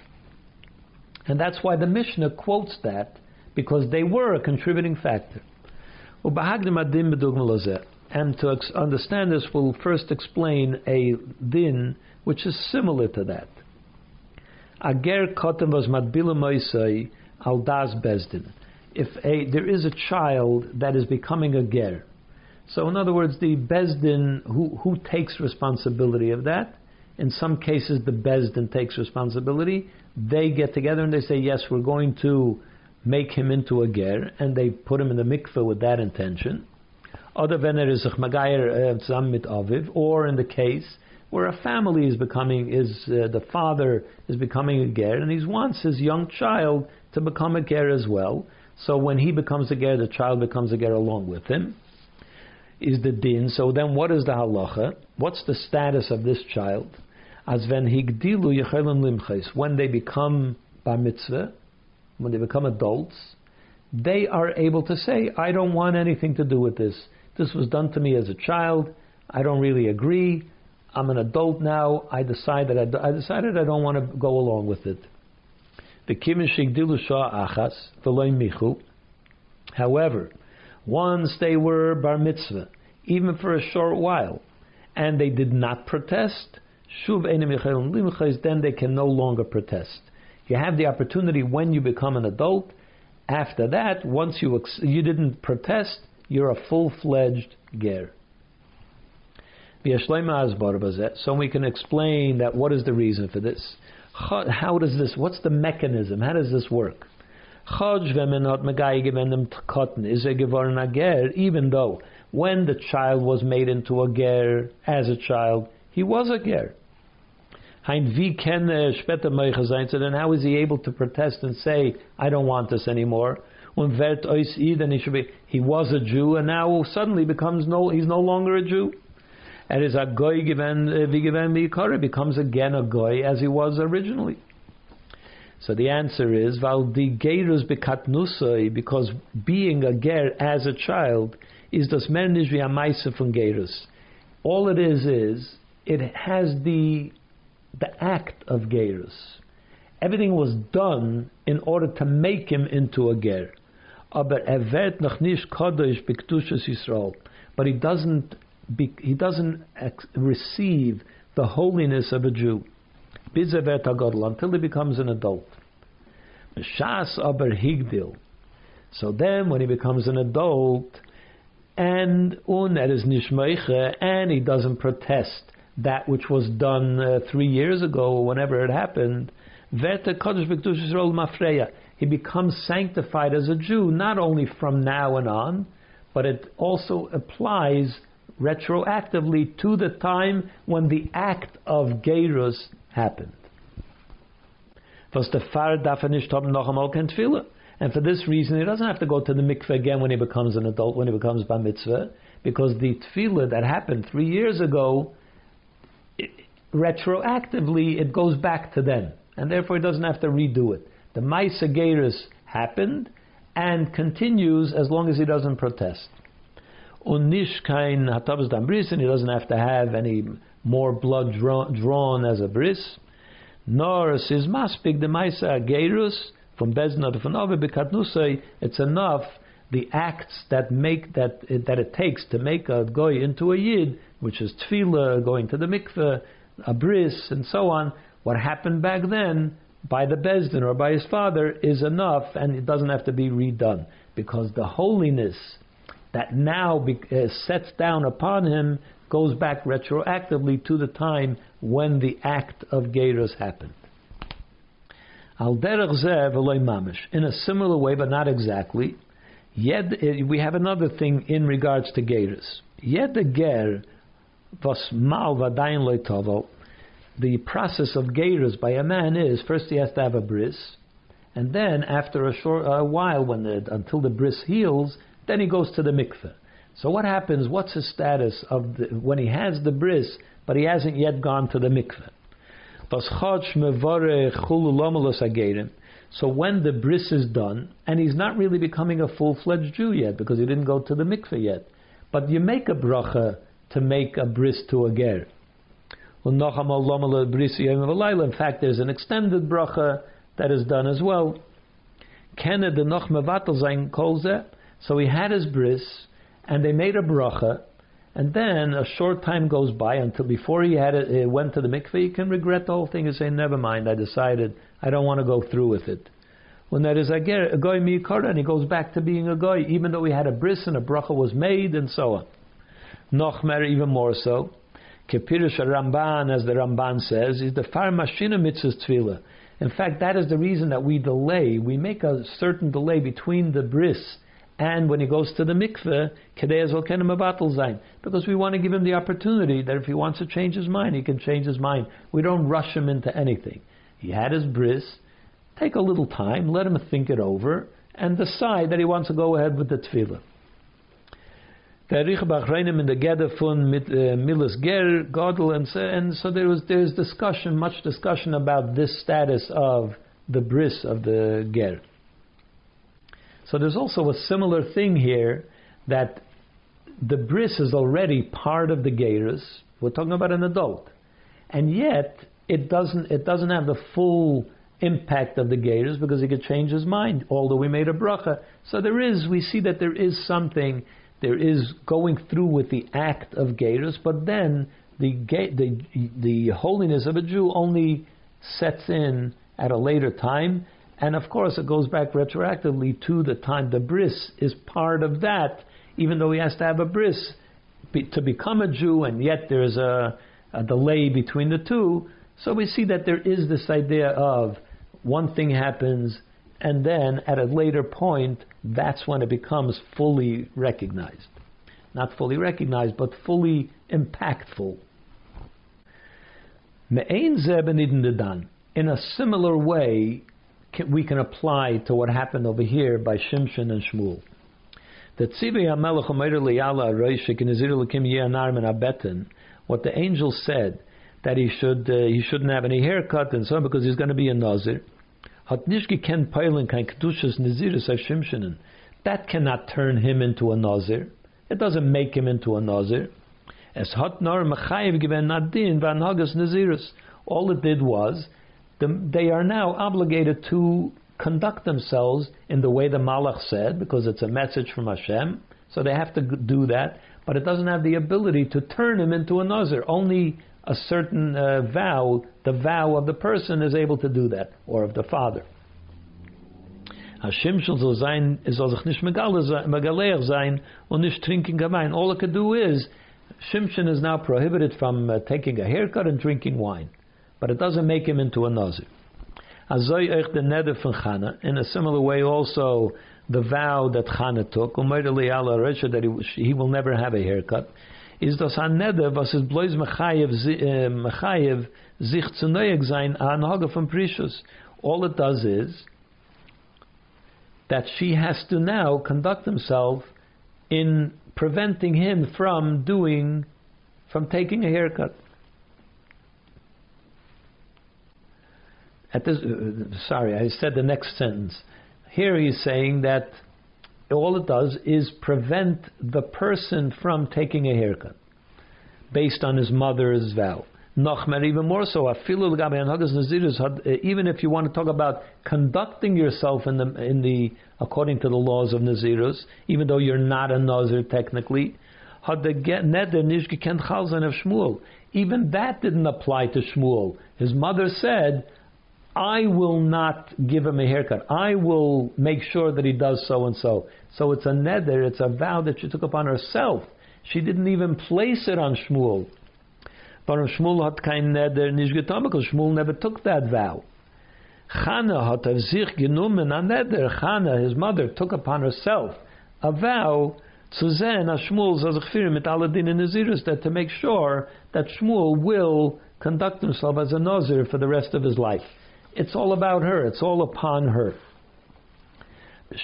And that's why the Mishnah quotes that, because they were a contributing factor. And to understand this, we'll first explain a din which is similar to that. Ager was al das bezdin. If a, there is a child that is becoming a ger, so in other words, the bezdin who who takes responsibility of that. In some cases, the bezdin takes responsibility. They get together and they say, "Yes, we're going to make him into a ger," and they put him in the mikveh with that intention. Other wenn er is magayer zusammen mit aviv, or in the case where a family is becoming is uh, the father is becoming a ger and he wants his young child to become a ger as well. So when he becomes a ger, the child becomes a ger along with him. Is the din? So then, what is the halacha? What's the status of this child? As when higdilu limches, when they become bar mitzvah, when they become adults, they are able to say, "I don't want anything to do with this. This was done to me as a child. I don't really agree. I'm an adult now. I decided I, I decided I don't want to go along with it. However, once they were bar mitzvah, even for a short while, and they did not protest, then they can no longer protest. You have the opportunity when you become an adult. After that, once you you didn't protest, you're a full fledged ger. So we can explain that what is the reason for this? How does this? What's the mechanism? How does this work? Even though when the child was made into a ger as a child, he was a ger. Er später So then how is he able to protest and say, I don't want this anymore? He was a Jew and now suddenly becomes no, he's no longer a Jew and is a goy given uh, becomes again a goy as he was originally. So the answer is because being a ger as a child is das mernish. All it is is it has the the act of gerus. Everything was done in order to make him into a ger. Aber er wird noch nicht kodesh Yisrael. But he doesn't he doesn't receive the holiness of a Jew until he becomes an adult. aber higdil. So then, when he becomes an adult, and un er is nishmeiche, and he doesn't protest that which was done uh, three years ago, or whenever it happened, he becomes sanctified as a Jew, not only from now and on, but it also applies retroactively to the time when the act of Gerus happened. Er and for this reason, he doesn't have to go to the mikveh again when he becomes an adult, when he becomes bar mitzvah, because the tevilah that happened three years ago, it, retroactively, it goes back to then, and therefore he doesn't have to redo it. The Maisa Gerus happened and continues as long as he doesn't protest und nicht kein Hatabas dam bris, and he doesn't have to have any more blood drawn, drawn as a bris. Nor says maspik the maisa gerus from beznot from ove bekatnusay. It's enough the acts that make that that it takes to make a goy into a yid, which is tevilah, going to the mikveh, a bris, and so on. What happened back then by the bezdin or by his father is enough, and it doesn't have to be redone because the holiness that now be, uh, sets down upon him goes back retroactively to the time when the act of Gerus happened. Al mamish. In a similar way, but not exactly. Yet uh, we have another thing in regards to Gerus. Yet the Ger was mal vadayin loitovo. The process of Gerus by a man is first he has to have a bris, and then after a short while, when the, until the bris heals, then he goes to the mikveh. So what happens? What's his status of the, when he has the bris, but he hasn't yet gone to the mikveh? So when the bris is done, and he's not really becoming a full-fledged Jew yet because he didn't go to the mikveh yet, but you make a bracha to make a bris to a ger. In fact, there's an extended bracha that is done as well. So he had his bris, and they made a bracha, and then a short time goes by until before he had it, went to the mikveh, he can regret the whole thing and say, "Never mind, I decided I don't want to go through with it." When there is a, goy mikara, and he goes back to being a goy, even though he had a bris and a bracha was made, and so on. Nochmer even more so. Kepirish Ramban, as the Ramban says, is the far mashina mitzvah tevilah. In fact, that is the reason that we delay. We make a certain delay between the bris and when he goes to the mikveh, zayin, because we want to give him the opportunity that if he wants to change his mind, he can change his mind. We don't rush him into anything. He had his bris. Take a little time, let him think it over, and decide that he wants to go ahead with the tevilah. In the uh, Ger Godel and so, and so there was there's discussion, much discussion about this status of the bris of the Ger. So there's also a similar thing here that the bris is already part of the Gerus. We're talking about an adult, and yet it doesn't it doesn't have the full impact of the Gerus because he could change his mind. Although we made a bracha, so there is we see that there is something there is going through with the act of Gerus, but then the, the, the holiness of a Jew only sets in at a later time, and of course it goes back retroactively to the time the bris is part of that, even though he has to have a bris to become a Jew, and yet there's a, a delay between the two. So we see that there is this idea of one thing happens, and then at a later point, that's when it becomes fully recognized. Not fully recognized, but fully impactful. In a similar way, we can apply to what happened over here by Shimshon and Shmuel. What the angel said that he should uh, he shouldn't have any haircut and so on because he's going to be a nazir. That cannot turn him into a nazir. It doesn't make him into a nazir. Es hat nor mechayev given nadin vanhagas naziris. All it did was the, they are now obligated to conduct themselves in the way the Malach said, because it's a message from Hashem. So they have to do that, but it doesn't have the ability to turn him into a nazir. Only a certain uh, vow, the vow of the person is able to do that, or of the father. Er Wein. All it could do is, Shimshon is now prohibited from uh, taking a haircut and drinking wine. But it doesn't make him into a Nazir. Azoy euch the neder von Chana. In a similar way also, the vow that Chana took, that he, will never have a haircut is das an neder was es bloß mechayev sich zu neuig sein von Precious. All it does is that she has to now conduct himself in preventing him from doing, from taking a haircut. At this, uh, sorry, I said the next sentence. Here he's saying that all it does is prevent the person from taking a haircut based on his mother's vow. Nochmer, even more so, uh, even if you want to talk about conducting yourself in the, in the according to the laws of Nazirus, even though you're not a Nazir technically, even that didn't apply to Shmuel. His mother said, I will not give him a haircut. I will make sure that he does so and so. So it's a neder, it's a vow that she took upon herself. She didn't even place it on Shmuel. But Shmuel hat kein neder nicht because Shmuel never took that vow. Chana hat auf sich genommen a neder. Chana, his mother, took upon herself a vow zu sehen, as Shmuel führen mit Dingen Nazirus, that to make sure that Shmuel will conduct himself as a Nazir for the rest of his life. It's all about her. It's all upon her. But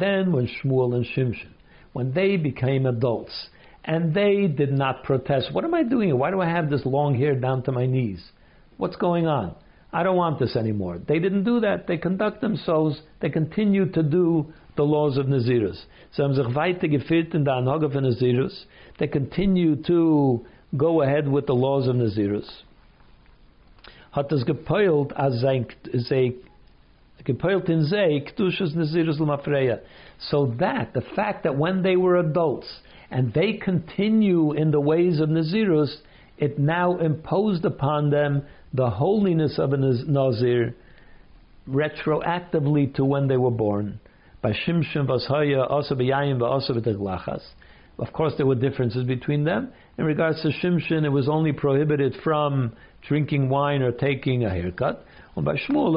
then when Shmuel and Shimshon, when they became adults, and they did not protest, what am I doing? Why do I have this long hair down to my knees? What's going on? I don't want this anymore. They didn't do that. They conduct themselves, they continue to do the laws of Nazirus. They continue to go ahead with the laws of Nazirus hat es als sie So that, the fact that when they were adults and they continue in the ways of Nazirus, it now imposed upon them the holiness of a Nazir retroactively to when they were born. Of course, there were differences between them. In regards to Shimshon, it was only prohibited from drinking wine or taking a haircut. And by Shmuel,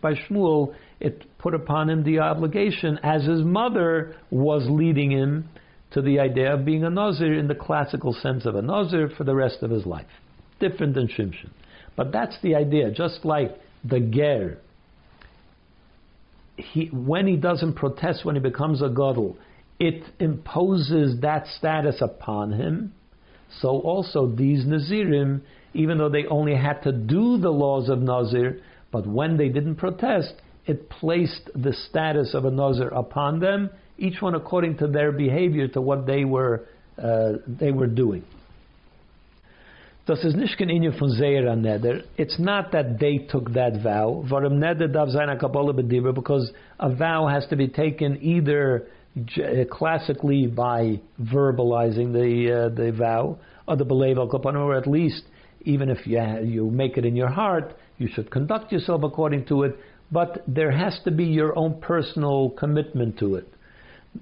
by Shmuel, it put upon him the obligation, as his mother was leading him to the idea of being a Nazir in the classical sense of a Nazir for the rest of his life. Different than Shimshon. But that's the idea. Just like the Ger, he, when he doesn't protest, when he becomes a Gadol, it imposes that status upon him. So also these Nazirim, even though they only had to do the laws of Nazir, but when they didn't protest, it placed the status of a Nazir upon them, each one according to their behavior, to what they were uh, they were doing. Das ist nicht kein Inyo von Zeir Neder. It's not that they took that vow. Varam Neder darf sein a Kabbalah because a vow has to be taken either classically by verbalizing the uh, the vow, or the belief or at least even if you, you make it in your heart, you should conduct yourself according to it, but there has to be your own personal commitment to it.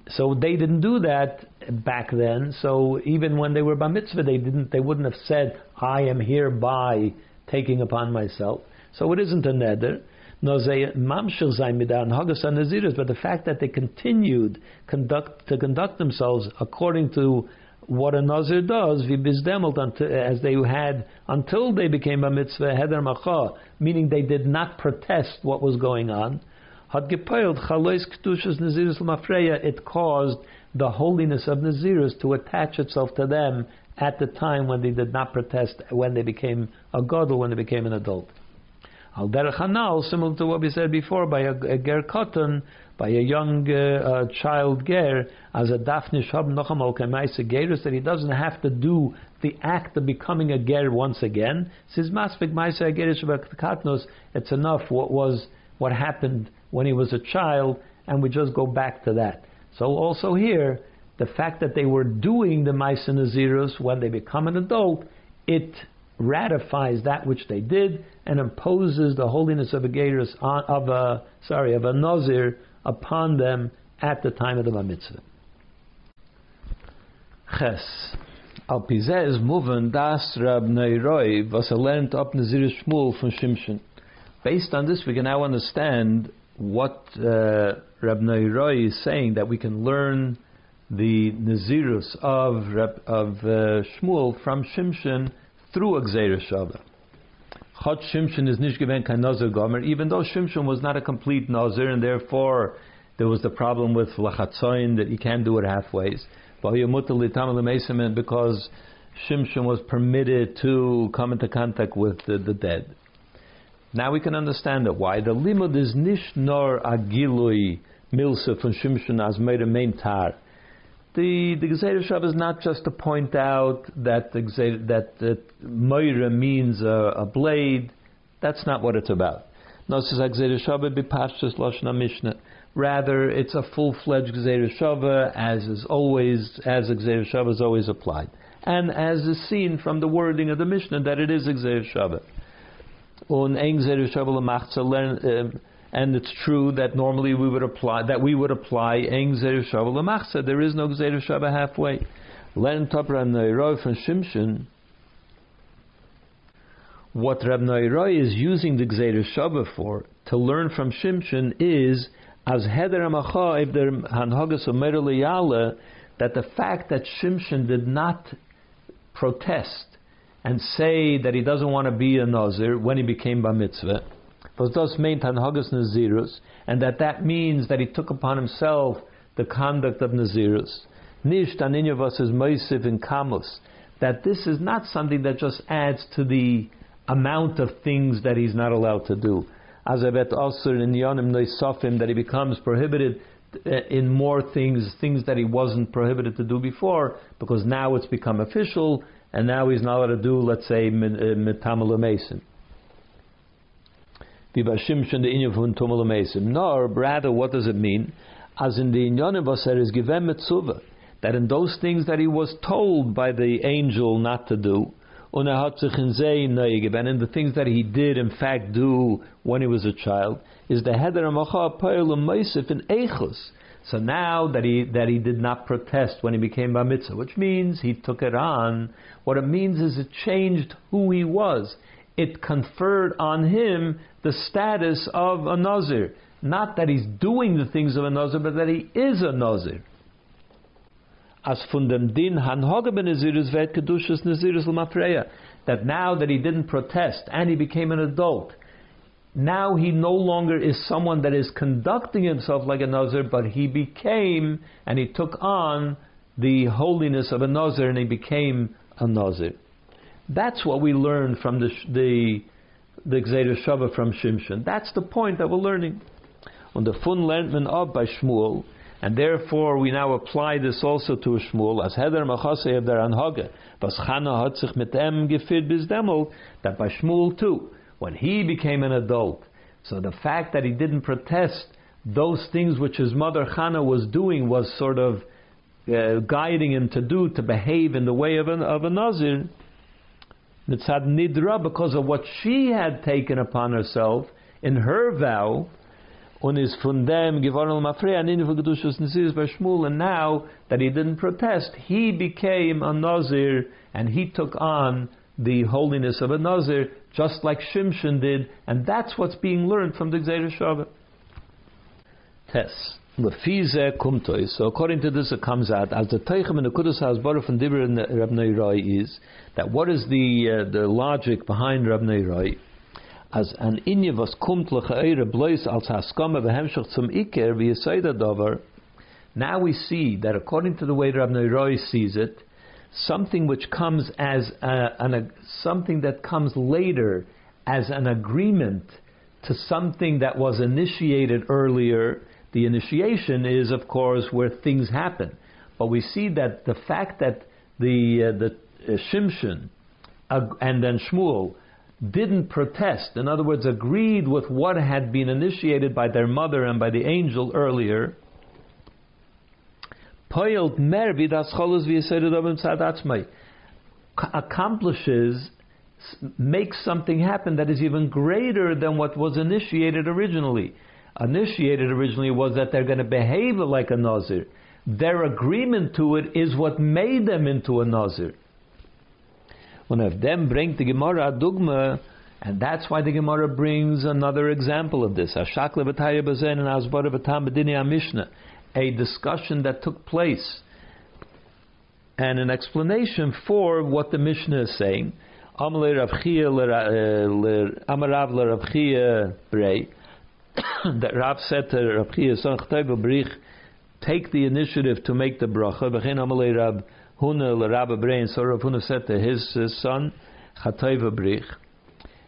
So they didn't do that back then. So even when they were bar mitzvah, they didn't. They wouldn't have said, "I am hereby taking upon myself." So it isn't a neder. But the fact that they continued conduct, to conduct themselves according to what a nazir does, as they had until they became a mitzvah heder macha, meaning they did not protest what was going on had gepeilt chalois kedushas nazirus l'mafreya, it caused the holiness of nazirus to attach itself to them at the time when they did not protest, when they became a god or when they became an adult. Al derech similar to what we said before, by a, a ger katan, by a young uh, uh, child ger, as a dafnish hab nocham al gerus, that he doesn't have to do the act of becoming a ger once again. Says masvik maisa gerus it's enough what was what happened when he was a child, and we just go back to that. So also here, the fact that they were doing the Maisa Nazirus when they become an adult, it ratifies that which they did and imposes the holiness of a Gerus of a sorry of a Nazir upon them at the time of the Mitzvah. Ches. Al Pizeh is das Rab Neiroi was er lernt ab Nazir Shmuel from Shimshon. Based on this, we can now understand what uh, Reb Neiroi is saying that we can learn the Nazirus of of uh, Shmuel from Shimshon through a Gzeir Shava. Chot Shimshon is nicht gewinnt kein Nazir Gomer, even though Shimshon was not a complete Nazir, and therefore there was the problem with Lachatzoin that you can't do it halfway. Because Shimshon was permitted to come into contact with the, the dead. Now we can understand it. Why? The limud is nish nor agilui milsa from Shimshon as made a main tar. The the Gezer Shav is not just to point out that the that that Moira means a, a, blade. That's not what it's about. Shav. Rather, it's a full-fledged Gzeir Shava, as is always as Gzeir Shava is always applied, and as is seen from the wording of the Mishnah that it is Gzeir Shava und and it's true that normally we would apply that we would apply eng zeru There is no zeru shava halfway. Len topra neiroi from Shimshon. What Rab Neiroi is using the Gzeir Shava for to learn from Shimshon is as heder amacha if der hanhagas that the fact that Shimshon did not protest and say that he doesn't want to be a Nazir when he became Bar Mitzvah, was thus maintain Hagas Nazirus, and that that means that he took upon himself the conduct of Nazirus. Nish Taninyavas is Moisiv in Kamus, that this is not something that just adds to the amount of things that he's not allowed to do. As Azavet also in Yonim Noisofim, that he becomes prohibited uh, in more things, things that he wasn't prohibited to do before, because now it's become official, and now he's not allowed to do, let's say, uh, inyan. Nor, rather, what does it mean? As in the inyanim vaser is given mitzuva, that in those things that he was told by the angel not to do, and in the things that he did in fact do when he was a child, is the heder in echus. So now that he that he did not protest when he became bar mitzvah, which means he took it on. What it means is it changed who he was. It conferred on him the status of a nazir. Not that he's doing the things of a nazir, but that he is a nazir as von dem din hanhoge ben Nazirus vet kedushas Nazirus l'mafreya. That now that he didn't protest and he became an adult, now he no longer is someone that is conducting himself like a Nazir, but he became and he took on the holiness of a Nazir and he became a Nazir. That's what we learn from the the the Gzeir Shava from Shimshon. That's the point that we're learning. On the fun lernt man ab by Shmuel and therefore, we now apply this also to Shmuel as Heder Machasei der Anhage. Was Chana hat mit geführt bis that by Shmuel too, when he became an adult, so the fact that he didn't protest those things which his mother Chana was doing was sort of uh, guiding him to do, to behave in the way of, an, of a Nazir. Mitzad Nidra, because of what she had taken upon herself in her vow, and now that he didn't protest, he became a nazir and he took on the holiness of a nazir, just like Shimshon did, and that's what's being learned from the Gzeir Shava. Tes. Lefize kumtoy. So according to this, it comes out as the teichem in the Kudus Baruch from Dibur and Rab Neiroi is that what is the uh, the logic behind Rab Neiroi? as an inje was kumt lechaere blois als haskama behemshach zum iker v'yesayda davar. Now we see that according to the way Rabbi Roy sees it, something which comes as a, an, something that comes later as an agreement to something that was initiated earlier. The initiation is, of course, where things happen. But we see that the fact that the uh, the uh, Shimshon uh, and then Shmuel didn't protest, in other words, agreed with what had been initiated by their mother and by the angel earlier, accomplishes, makes something happen that is even greater than what was initiated originally. Initiated originally was that they're going to behave like a Nazir. Their agreement to it is what made them into a Nazir. Und auf them bringt the Gemara Dugma, and that's why the Gemara brings another example of this. A discussion that took place, and an explanation for what the Mishnah is saying. *coughs* that Rav said to Rav Chia, take the initiative to make the bracha. Begin Amalei Rav Huna l'Rabba Brain, so Rav Huna said to his, son, Brich.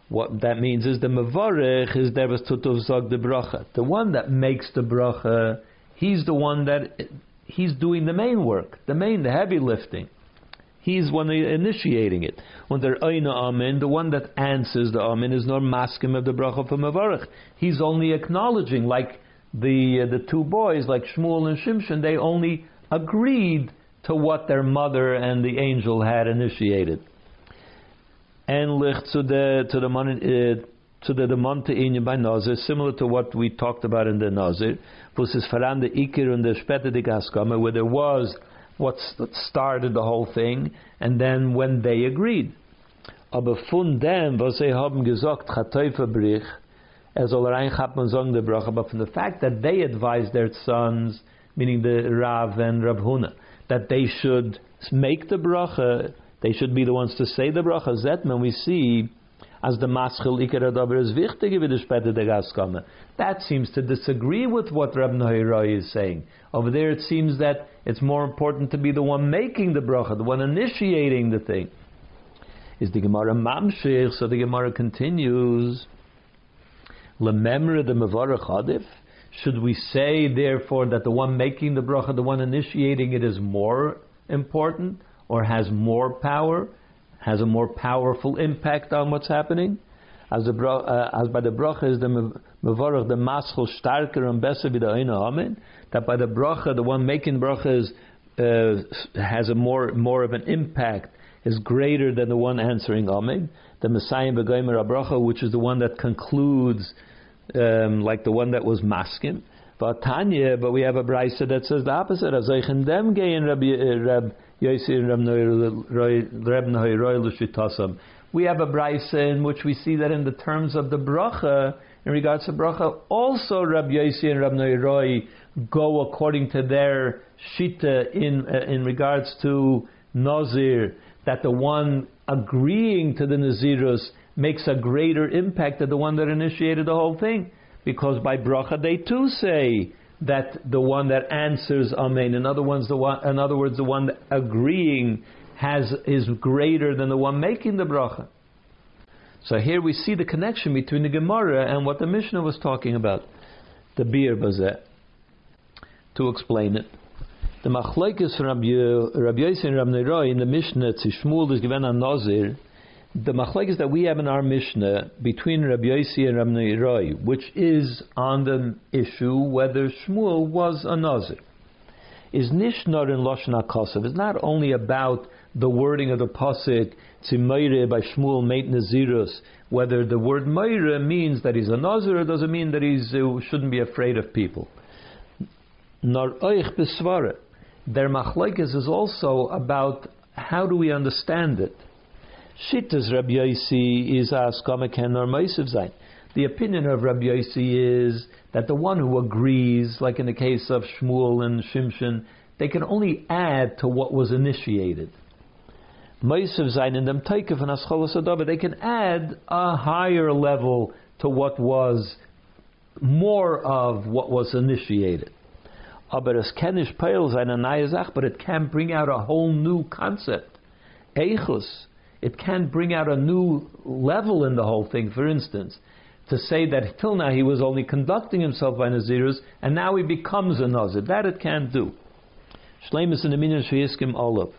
What that means is the Mavarech is Devas Tutov Zog the Bracha. The one that makes the Bracha, he's the one that, he's doing the main work, the main, the heavy lifting. He's one initiating it. When they're Aina Amen, the one that answers the Amen is nor maskim of the bracha from Mavarech. He's only acknowledging, like the uh, the two boys, like Shmuel and Shimshon, they only agreed to what their mother and the angel had initiated. And lich to the to the uh, to the demante in by Nazir, similar to what we talked about in the Nazir, is voran the Ikir and the Spete de Gaskame, where there was what started the whole thing, and then when they agreed. Aber von dem, was sie haben gesagt, Chatoife Brich, er soll reinchappen sagen der Bracha, but from the fact that they advised their sons, meaning the Rav and Rav Huna, that they should make the bracha, they should be the ones to say the bracha. Zetman, we see as the maschil ikar is wichtige wie der der Gaskamme. That seems to disagree with what Reb Nahiroi is saying. Over there, it seems that it's more important to be the one making the bracha, the one initiating the thing. Is the Gemara mamshich? So the Gemara continues. Lememra the mevarach adif. Should we say, therefore, that the one making the bracha, the one initiating it, is more important or has more power, has a more powerful impact on what's happening? As, the, uh, as by the bracha is the mevorach the maschel starker and better with the that by the bracha the one making bracha is, uh, has a more more of an impact, is greater than the one answering amen. The Messiah begoimer bracha, which is the one that concludes, um, like the one that was maskim. But Tanya, but we have a brisa that says the opposite. As them gay in Rabbi Rab Yossi Rab Rab We have a brisa in which we see that in the terms of the bracha, in regards to bracha, also Rabbi Yossi and Rabbi Roy go according to their shita in uh, in regards to nazir that the one agreeing to the nazirus makes a greater impact than the one that initiated the whole thing because by bracha they too say that the one that answers amen. In other words, the one, in other words, the one agreeing has is greater than the one making the bracha. So here we see the connection between the Gemara and what the Mishnah was talking about, the bir bazeh. To explain it, the machlekes from Rabbi Yosef and Rabbi in the Mishnah to Shmuel is given a nazir the machlekes that we have in our Mishnah between Rabbi Yossi and Rabbi Roy, which is on the issue whether Shmuel was a Nazir, is Nishnor in Lashon HaKosav. It's not only about the wording of the pasuk Tzimayre by Shmuel Meit Nazirus, whether the word Meire means that he's a Nazir or doesn't mean that he uh, shouldn't be afraid of people. Nor Oich Besvara. Their machlekes is also about how do we understand it. Shittas Rabbi Yossi is Askamaken or Meisiv Zain. The opinion of Rabbi Yossi is that the one who agrees, like in the case of Shmuel and Shimshon, they can only add to what was initiated. Meisiv Zain in them Taikif and Ascholas they can add a higher level to what was more of what was initiated. But it can bring out a whole new concept. Eichus, it can bring out a new level in the whole thing. For instance, to say that till now he was only conducting himself by Nazirus, and now he becomes a Nazir. That it can't do. Olav.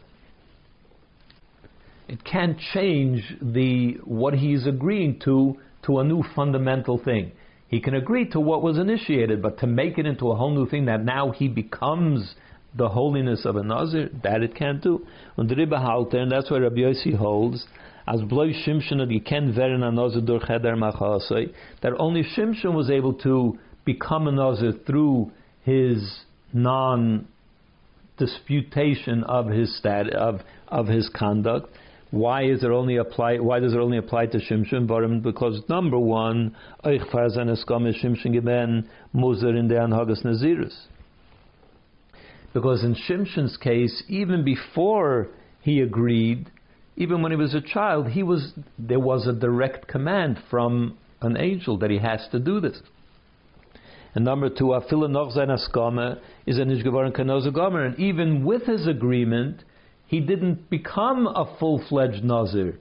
It can't change the what he's agreeing to to a new fundamental thing. He can agree to what was initiated, but to make it into a whole new thing that now he becomes the holiness of a Nazir, that it can't do. And that's why Rabbi Yossi holds, as bloy Shimshon that you can verin a Nazir dur cheder that only Shimshon was able to become a Nazir through his non disputation of his stat of of his conduct. Why is it only apply? Why does it only apply to Shimshon? Because number one, Eich Farzan Eskam Shimshon Geben Muzer in the Anhagas Nazirus. Because in Shimshon's case, even before he agreed, even when he was a child, he was there was a direct command from an angel that he has to do this. And number two, Afila noch sein Askame is a Nishgavaran Kanoza Gomer. And even with his agreement, he didn't become a full fledged Nazir.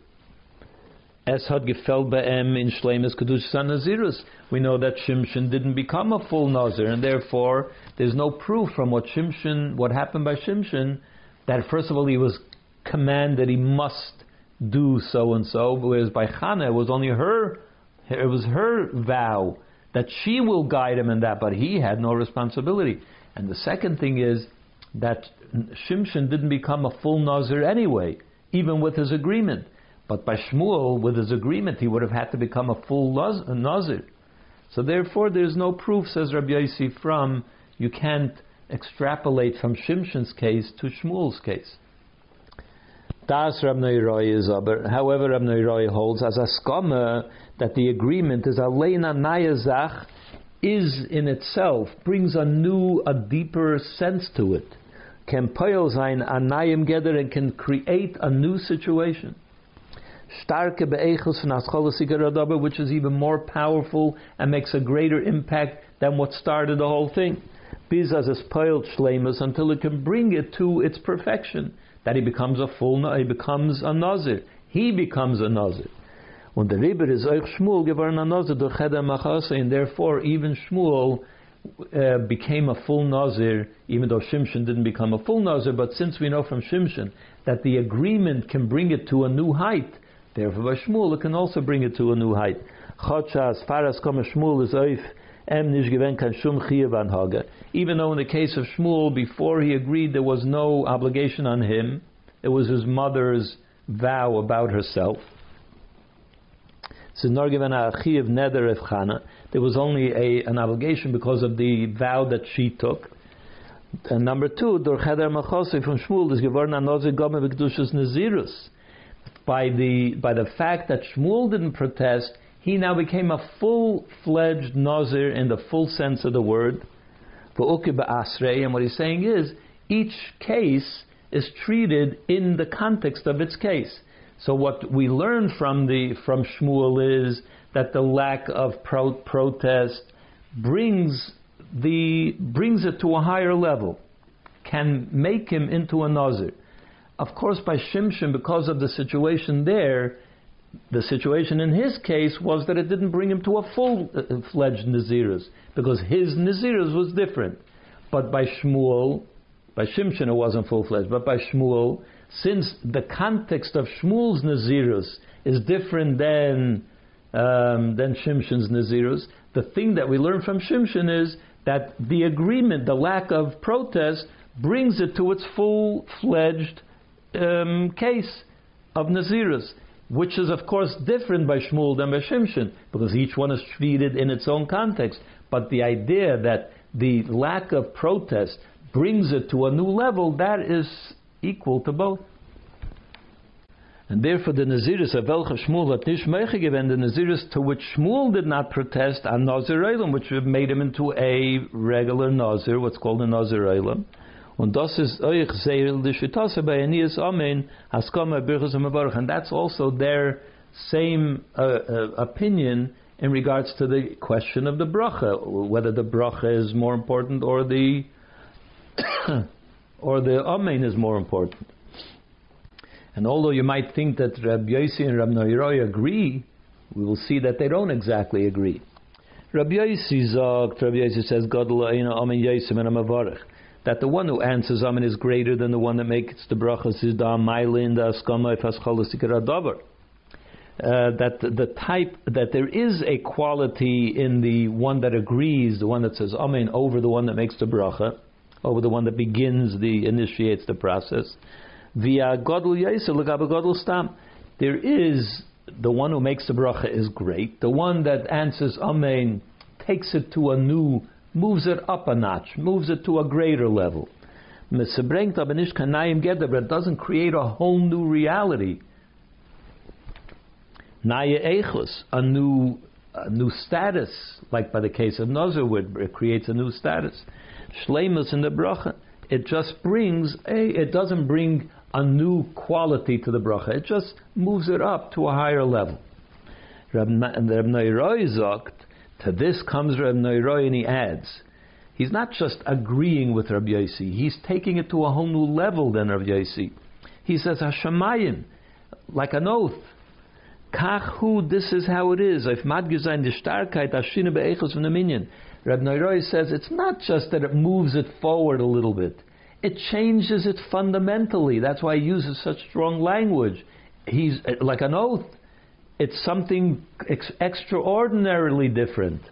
Es had gefällt be'em in Shleimus Kedush Nazirus. We know that Shimshon didn't become a full Nazir, and therefore there's no proof from what Shimshon, what happened by Shimshon, that first of all he was commanded he must do so and so, whereas by Chana it was only her, it was her vow that she will guide him in that, but he had no responsibility. And the second thing is that Shimshon didn't become a full Nazir anyway, even with his agreement. But by Shmuel, with his agreement, he would have had to become a full Nazir. So therefore, there's no proof, says Rabbi Yossi, from you can't extrapolate from Shimshon's case to Shmuel's case. Das is aber. However, Rab Roy holds as a skama that the agreement is aleina nayazach is in itself brings a new, a deeper sense to it. Can poil sein anayim gather and can create a new situation starke be'echus from which is even more powerful and makes a greater impact than what started the whole thing. Bizas is spoiled shlemus until it can bring it to its perfection, that he becomes a full, he becomes a nazir. He becomes a nazir. When the Rebbe is Eich Shmuel geworden a nazir durch Machase, and therefore even Shmuel uh, became a full nazir, even though Shimshon didn't become a full nazir. But since we know from Shimshon that the agreement can bring it to a new height, Therefore, Shmuel, it can also bring it to a new height. Chotsha, as far Kama Shmuel is oif, em nish given kan shum chiyav haga. Even though in the case of Shmuel, before he agreed, there was no obligation on him. It was his mother's vow about herself. There was only a, an obligation because of the vow that she took. And number two, Dor Cheder Machose from Shmuel is given anozer gome v'kedushas nezirus. By the by the fact that Shmuel didn't protest, he now became a full-fledged nazir in the full sense of the word. And what he's saying is, each case is treated in the context of its case. So what we learn from the from Shmuel is that the lack of pro- protest brings the brings it to a higher level, can make him into a nazir. Of course, by Shimshon, because of the situation there, the situation in his case was that it didn't bring him to a full-fledged nazirus, because his nazirus was different. But by Shmuel, by Shimshon it wasn't full-fledged, but by Shmuel, since the context of Shmuel's nazirus is different than um, than Shimshon's nazirus, the thing that we learn from Shimshon is that the agreement, the lack of protest, brings it to its full-fledged um, case of nazirus, which is of course different by Shmuel than by Shimshon, because each one is treated in its own context. But the idea that the lack of protest brings it to a new level, that is equal to both. And therefore, the Naziris of Elcha Shmuel hat nicht möge gewend, the Naziris to which Shmuel did not protest, on Nazir Eilam, which made him into a regular Nazir, what's called a Nazir Mabarach. And that's also their same uh, uh, opinion in regards to the question of the bracha, whether the bracha is more important or the or the Amen is more important. And although you might think that Rabbi Yossi and Rabbi Noiroi agree, we will see that they don't exactly agree. Rabbi Yossi sagt, Rabbi Yossi says, God Amen Yosim and Amavarech. That the one who answers Amen is greater than the one that makes the brachas is da mailin da skama ifas uh, that the type that there is a quality in the one that agrees, the one that says Amen over the one that makes the bracha, over the one that begins the initiates the process. Via Lagabe Godel Stam. There is the one who makes the bracha is great. The one that answers Amen takes it to a new, moves it up a notch, moves it to a greater level. But doesn't create a whole new reality. Naya Echus, a new a new status, like by the case of Nazar, it creates a new status. Shleimus in the bracha, it just brings a, it doesn't bring a new quality to the bracha. It just moves it up to a higher level. Reb Neiroi zogt, to this comes Reb Neiroi and he adds, he's not just agreeing with Reb Yossi, he's taking it to a whole new level than Reb Yossi. He says, Hashemayim, like an oath. Kachu, this is how it is. If Madgizain the Starkheit, Ashina Be'echos from the Minyan. Reb Neiroi says it's not just that it moves it forward a little bit it changes it fundamentally. That's why he uses such strong language. He's like an oath. It's something ex- extraordinarily different.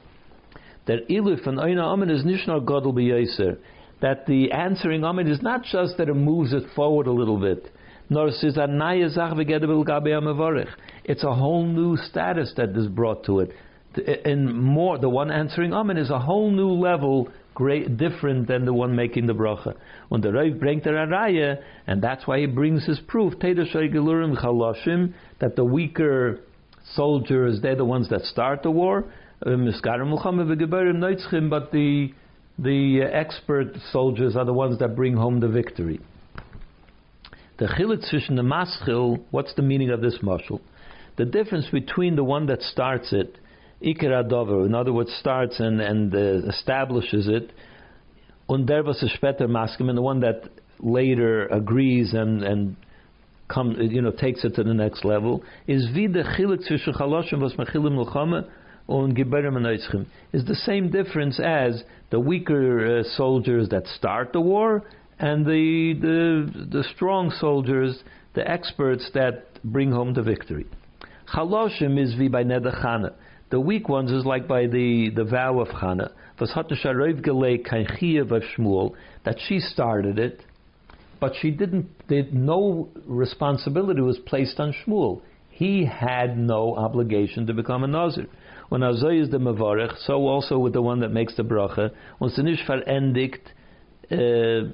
That iluf and oina amen is nishnar godel b'yaser. That the answering amen is not just that it moves it forward a little bit, nor says It's a whole new status that is brought to it. And more, the one answering amen is a whole new level great, different than the one making the bracha. When the Rav brings the Raya, and that's why he brings his proof, that the weaker soldiers, they're the ones that start the war, uh, but the the expert soldiers are the ones that bring home the victory. The chilit zwischen the maschil, what's the meaning of this mashal? The difference between the one that starts it Ikra Dover, in other words, starts and, and uh, establishes it, und der was später maskim, and the one that later agrees and, and come, you know, takes it to the next level, is wie der chilik zwischen chaloshim was mechilim milchama und geberim anoitzchim, is the same difference as the weaker uh, soldiers that start the war and the, the, the strong soldiers, the experts that bring home the victory. Chaloshim is vi by nedachana The weak ones is like by the, the vow of Chana, that she started it, but she didn't, did, no responsibility was placed on Shmuel. He had no obligation to become a Nazir. When Azoy is the Mavarech, so also with the one that makes the bracha, when nicht verendigt, uh,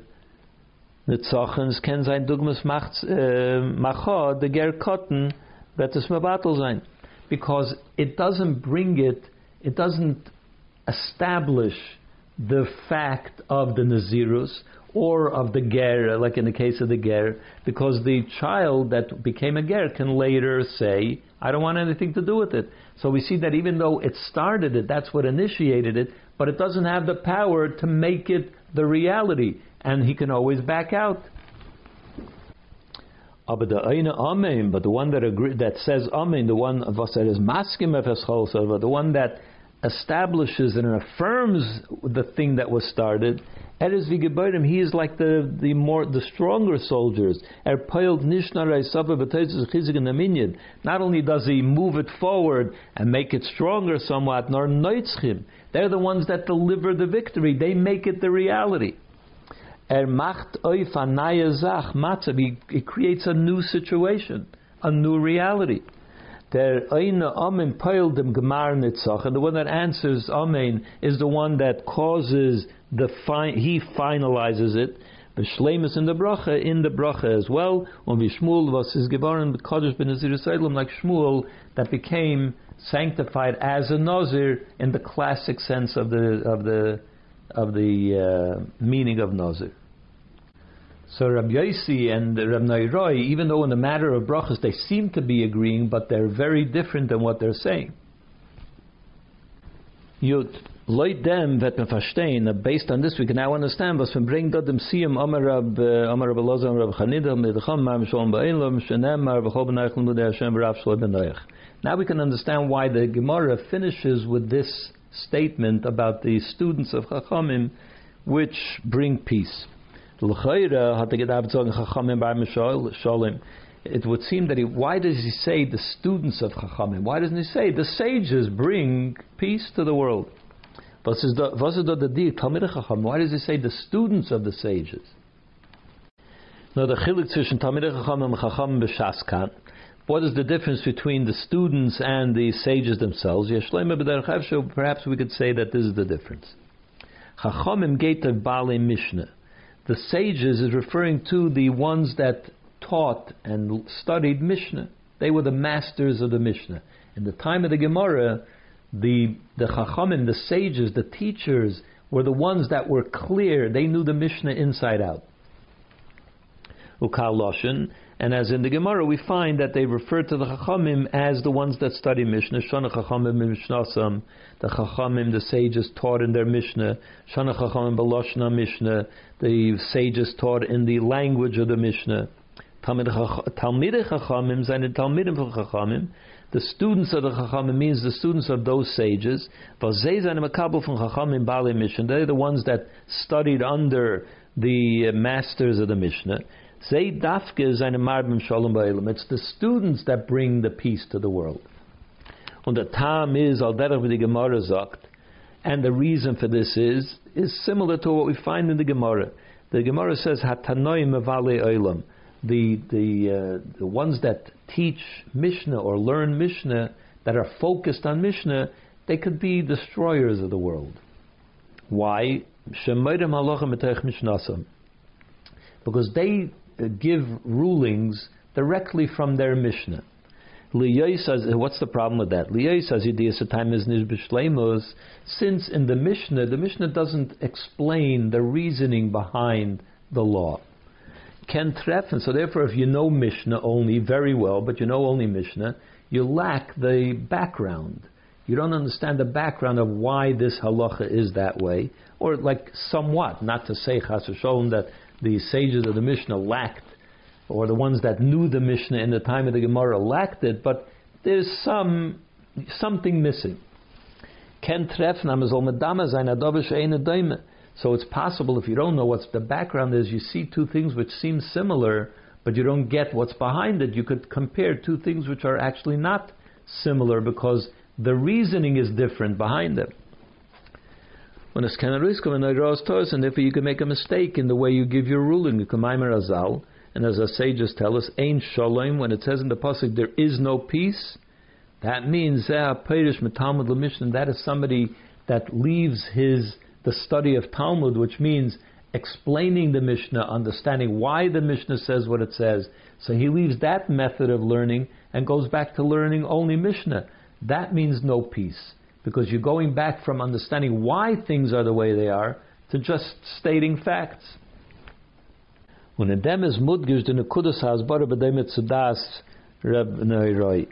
Nitzachens ken sein Dugmas macht uh, Macha, the Ger wird es Mabatel sein because it doesn't bring it, it doesn't establish the fact of the Nazirus or of the Ger, like in the case of the Ger, because the child that became a Ger can later say, I don't want anything to do with it. So we see that even though it started it, that's what initiated it, but it doesn't have the power to make it the reality, and he can always back out. Aber der Amen, but the one that agree, that says Amen, the one that is maskim the one that establishes and affirms the thing that was started, Er is wie he is like the, the more the stronger soldiers. Er Not only does he move it forward and make it stronger somewhat, nor noitzchim. They're the ones that deliver the victory. They make it the reality. Er macht oif zach matzav. He creates a new situation, a new reality. Der eine Amen peil dem Gemar Nitzach, and the one that answers Amen is the one that causes the fi- he finalizes it. B'shleimus in the bracha, in the bracha as well. When Shmuel was his gebaron Kodesh ben Nazir Yisraelim, like Shmuel, that became sanctified as a Nazir in the classic sense of the of the of the uh, meaning of Nazir. So Rabbi Yossi and Rabbi Nairoi, even though in the matter of brachas they seem to be agreeing, but they're very different than what they're saying. Yud. Leut dem man verstehen, based on this we can now understand dort dem Siyam Amar Rab uh, Amar Elazar Rab Chanida Ba'elam B'nayich L'mudei Hashem. Now we can understand why the Gemara finishes with this statement about the students of Chachamim which bring peace. It would seem that he, why does he say the students of Chachamim? Why doesn't he say the sages bring peace to the world? Why does he say the students of the sages? No, the chilik zwischen and Chachamim b'Shaskan. What is the difference between the students and the sages themselves? Perhaps we could say that this is the difference. Chachamim gate Bali Mishnah the sages is referring to the ones that taught and studied Mishnah. They were the masters of the Mishnah. In the time of the Gemara, the the Chachamim, the sages, the teachers, were the ones that were clear. They knew the Mishnah inside out. And as in the Gemara, we find that they refer to the Chachamim as the ones that study Mishnah. Shana Chachamim Mishnasam, the Chachamim, the sages taught in their Mishnah. Shana Chachamim Baloshna Mishnah, the sages taught in the language of the Mishnah. Talmidei Chachamim, seine Talmidim von Chachamim, the students of the Chachamim means the students of those sages. They're the ones that studied under the masters of the Mishnah. It's the students that bring the peace to the world. Und the Tam is al derech the Gemara sagt, and the reason for this is is similar to what we find in the Gemara. The Gemara says Hatanoim Mevale Olam. The the uh, the ones that teach Mishnah or learn Mishnah that are focused on Mishnah, they could be destroyers of the world. Why? Because they Uh, give rulings directly from their Mishnah. Says, uh, What's the problem with that? says, Since in the Mishnah, the Mishnah doesn't explain the reasoning behind the law. Ken treffen. So therefore, if you know Mishnah only very well, but you know only Mishnah, you lack the background. You don't understand the background of why this halacha is that way, or like somewhat. Not to say chas that the sages of the Mishnah lacked, or the ones that knew the Mishnah in the time of the Gemara lacked it, but there's some something missing. So it's possible if you don't know what the background is, you see two things which seem similar, but you don't get what's behind it. You could compare two things which are actually not similar because the reasoning is different behind them. When it's and therefore you can make a mistake in the way you give your ruling. You can Maimar Azal, and as our sages tell us, Ein Shalom, when it says in the Pasuk, there is no peace, that means ah, that is somebody that leaves his the study of Talmud, which means explaining the Mishnah, understanding why the Mishnah says what it says. So he leaves that method of learning and goes back to learning only Mishnah. That means no peace, because you're going back from understanding why things are the way they are to just stating facts. When a dem is mudgish, the nekudas has bara b'demet sudas reb neiroi.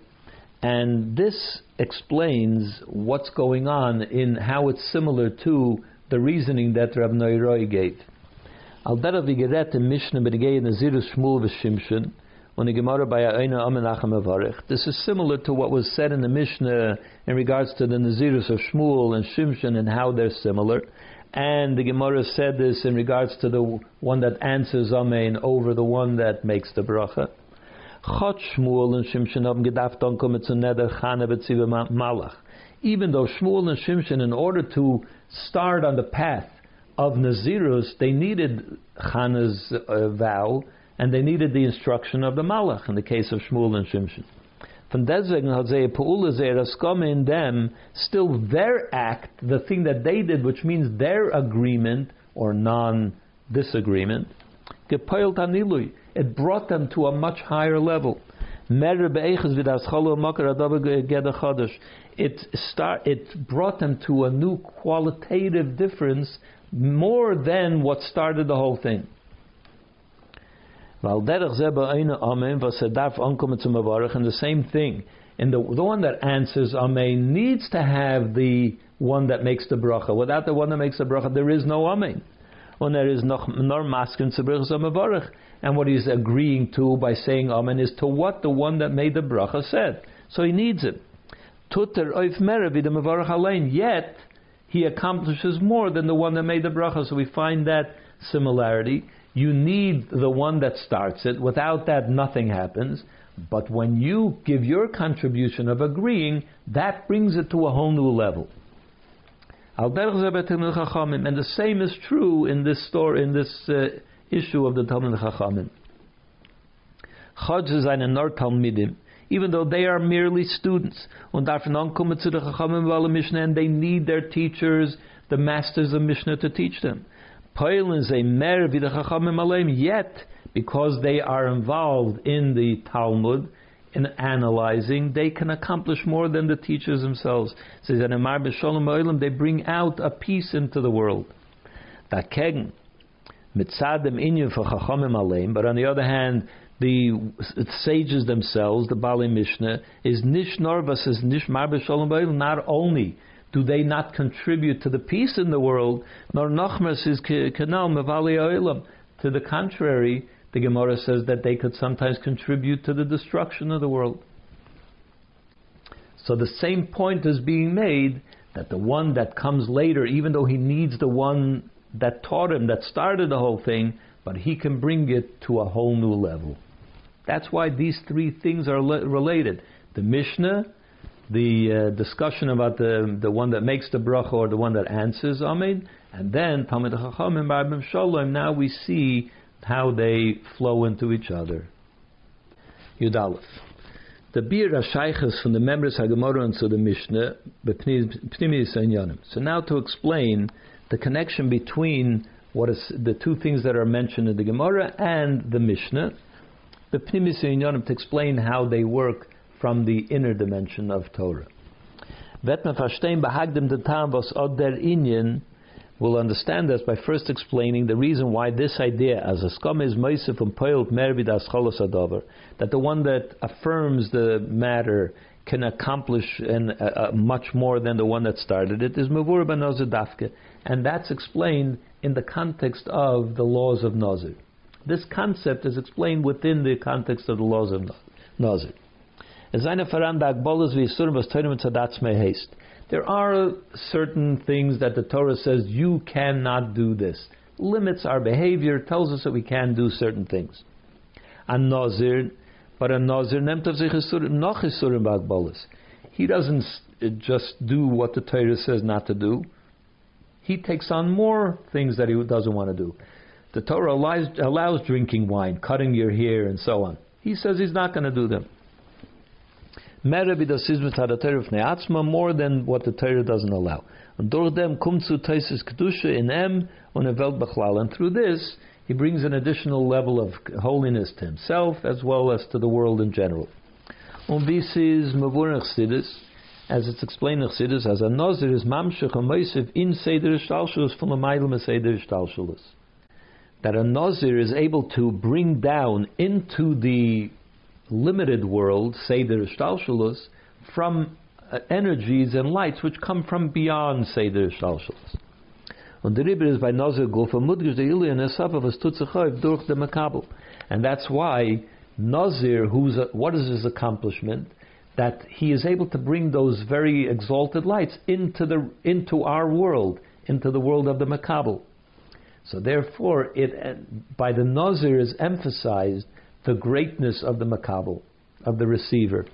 And this explains what's going on in how it's similar to the reasoning that Rav Neiroi gave. Al derav Mishnah benegei Nazirus Shmuel v'Shimshon the Gemara by Aina Amenachem. This is similar to what was said in the Mishnah in regards to the Nazirus of Shmuel and Shimshon and how they're similar. And the Gemara said this in regards to the one that answers Amen over the one that makes the bracha. Even though Shmuel and Shimshon, in order to start on the path of Nazirus, they needed Chana's uh, vow and they needed the instruction of the Malach in the case of Shmuel and Shimshon. Von deswegen hat sie Paula sehr in them, still their act, the thing that they did, which means their agreement or non-disagreement, gepeilt anilui. It brought them to a much higher level. It start, it brought them to a new qualitative difference more than what started the whole thing. Er and the same thing. And the, the one that answers Amen needs to have the one that makes the bracha. Without the one that makes the bracha, there is no Amen. When there is no nor maskin and what he's agreeing to by saying Amen is to what the one that made the bracha said. So he needs it. Yet he accomplishes more than the one that made the bracha. So we find that similarity. You need the one that starts it. Without that, nothing happens. But when you give your contribution of agreeing, that brings it to a whole new level. And the same is true in this story, in this uh, issue of the Talmud Chachamim. Chod is Talmidim, even though they are merely students. And they need their teachers, the masters of Mishnah, to teach them. Poilen say mer the Chachamim aleim, yet because they are involved in the Talmud, in analyzing, they can accomplish more than the teachers themselves. It says that they bring out a peace into the world. That kegen, mitzadim inyan for but on the other hand, the sages themselves, the Bali Mishnah, is nish norvas, is nish marbe not only do they not contribute to the peace in the world, nor nachmas is kanal. To the contrary, the Gemara says that they could sometimes contribute to the destruction of the world. So the same point is being made that the one that comes later, even though he needs the one that taught him, that started the whole thing, but he can bring it to a whole new level. That's why these three things are le- related. The Mishnah, the uh, discussion about the, the one that makes the bracha or the one that answers Amen, and then Talmud Chachamim Shalom. Now we see how they flow into each other. Yudalef. The Bir Ashaychas from the members Hagemara and to the Mishnah, So now to explain the connection between what is the two things that are mentioned in the Gemara and the Mishnah, the Pnimis Yonim to explain how they work from the inner dimension of Torah. Vet man verstehen behagdem Tam was od Inyan will understand this by first explaining the reason why this idea, as a skam is meisif and poilt mervid as adavar, that the one that affirms the matter can accomplish uh, uh, much more than the one that started it is mavur dafke, and that's explained in the context of the laws of nazir. This concept is explained within the context of the laws of nazir. There are certain things that the Torah says you cannot do this. Limits our behavior, tells us that we can do certain things. A Nazir, but a Nazir he doesn't eh, just do what the Torah says not to do. He takes on more things that he doesn't want to do. The Torah allows, allows drinking wine, cutting your hair, and so on. He says he's not going to do them. More than what the Torah doesn't allow. And through this, he brings an additional level of holiness to himself as well as to the world in general. Und this is as it's explained in Chassidus, as a Nazir is mamshech a in Seder Shtalshalus from a Seder Shtalshalus. That a Nazir is able to bring down into the limited world, Seder Shtalshalus, from uh, energies and lights which come from beyond Seder Shtalshalus. Und der Rebbe is by Nazir Gulf, a Mudgish de Ilian Esav of a Stutzachoy, durch the Makabel. And that's why Nazir, who's a, what is his accomplishment? that he is able to bring those very exalted lights into the into our world, into the world of the Makabel. So therefore, it by the Nazir is emphasized the greatness of the Makabel, of the receiver.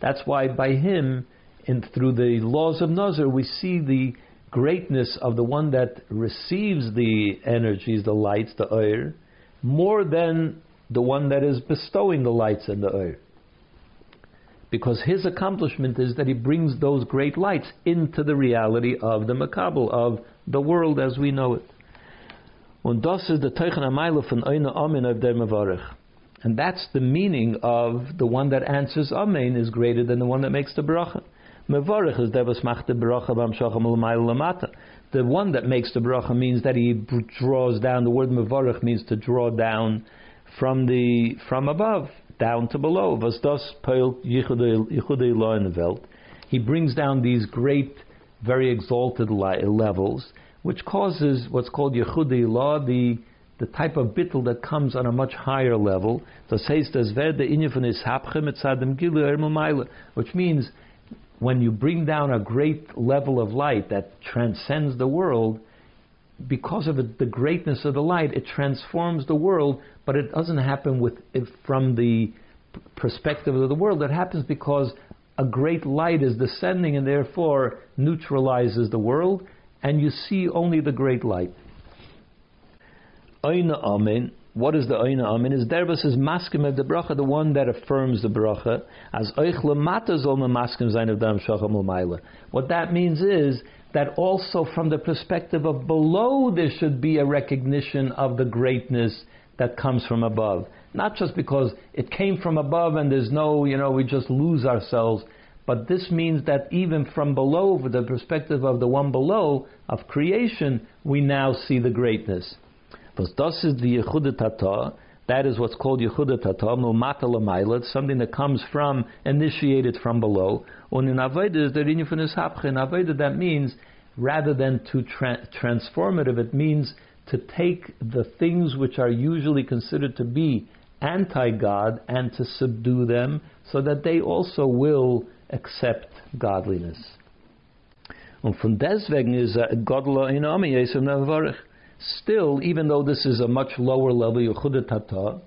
That's why by him, and through the laws of Nazar we see the greatness of the one that receives the energies, the lights, the oir, more than the one that is bestowing the lights and the oil. Because his accomplishment is that he brings those great lights into the reality of the makabel, of the world as we know it. Und das ist der Teichen Ameile von einer Amen of der Mevarech. And that's the meaning of the one that answers Amen is greater than the one that makes the bracha. Mevarech is der was macht the bracha bam shacham lamata. The one that makes the bracha means that he draws down. The word mevarech means to draw down from the from above down to below. Was das He brings down these great, very exalted levels, which causes what's called Yechudei law, the the type of bittel that comes on a much higher level. Which means when you bring down a great level of light that transcends the world, because of it, the greatness of the light, it transforms the world, but it doesn't happen with from the perspective of the world. It happens because a great light is descending and therefore neutralizes the world, and you see only the great light. Oina Amen. What is the Oina Amen? Is Derbas is maskim the bracha, the one that affirms the bracha, as Oich Lamata Zol Maskim Zain of Dam Shacham What that means is that also from the perspective of below there should be a recognition of the greatness that comes from above. Not just because it came from above and there's no, you know, we just lose ourselves, but this means that even from below, from the perspective of the one below, of creation, we now see the greatness. Die Tata, that is what's called Yehuda Tata, Mulmata Lamaila, something that comes from, initiated from below. And in Aveda, the Rinyufun is In Aveda, that means, rather than to tra- transformative, it means to take the things which are usually considered to be anti God and to subdue them so that they also will accept godliness. Und von deswegen ist Godla in Ami Yesem Navarich. Still, even though this is a much lower level, Yehuda Tata,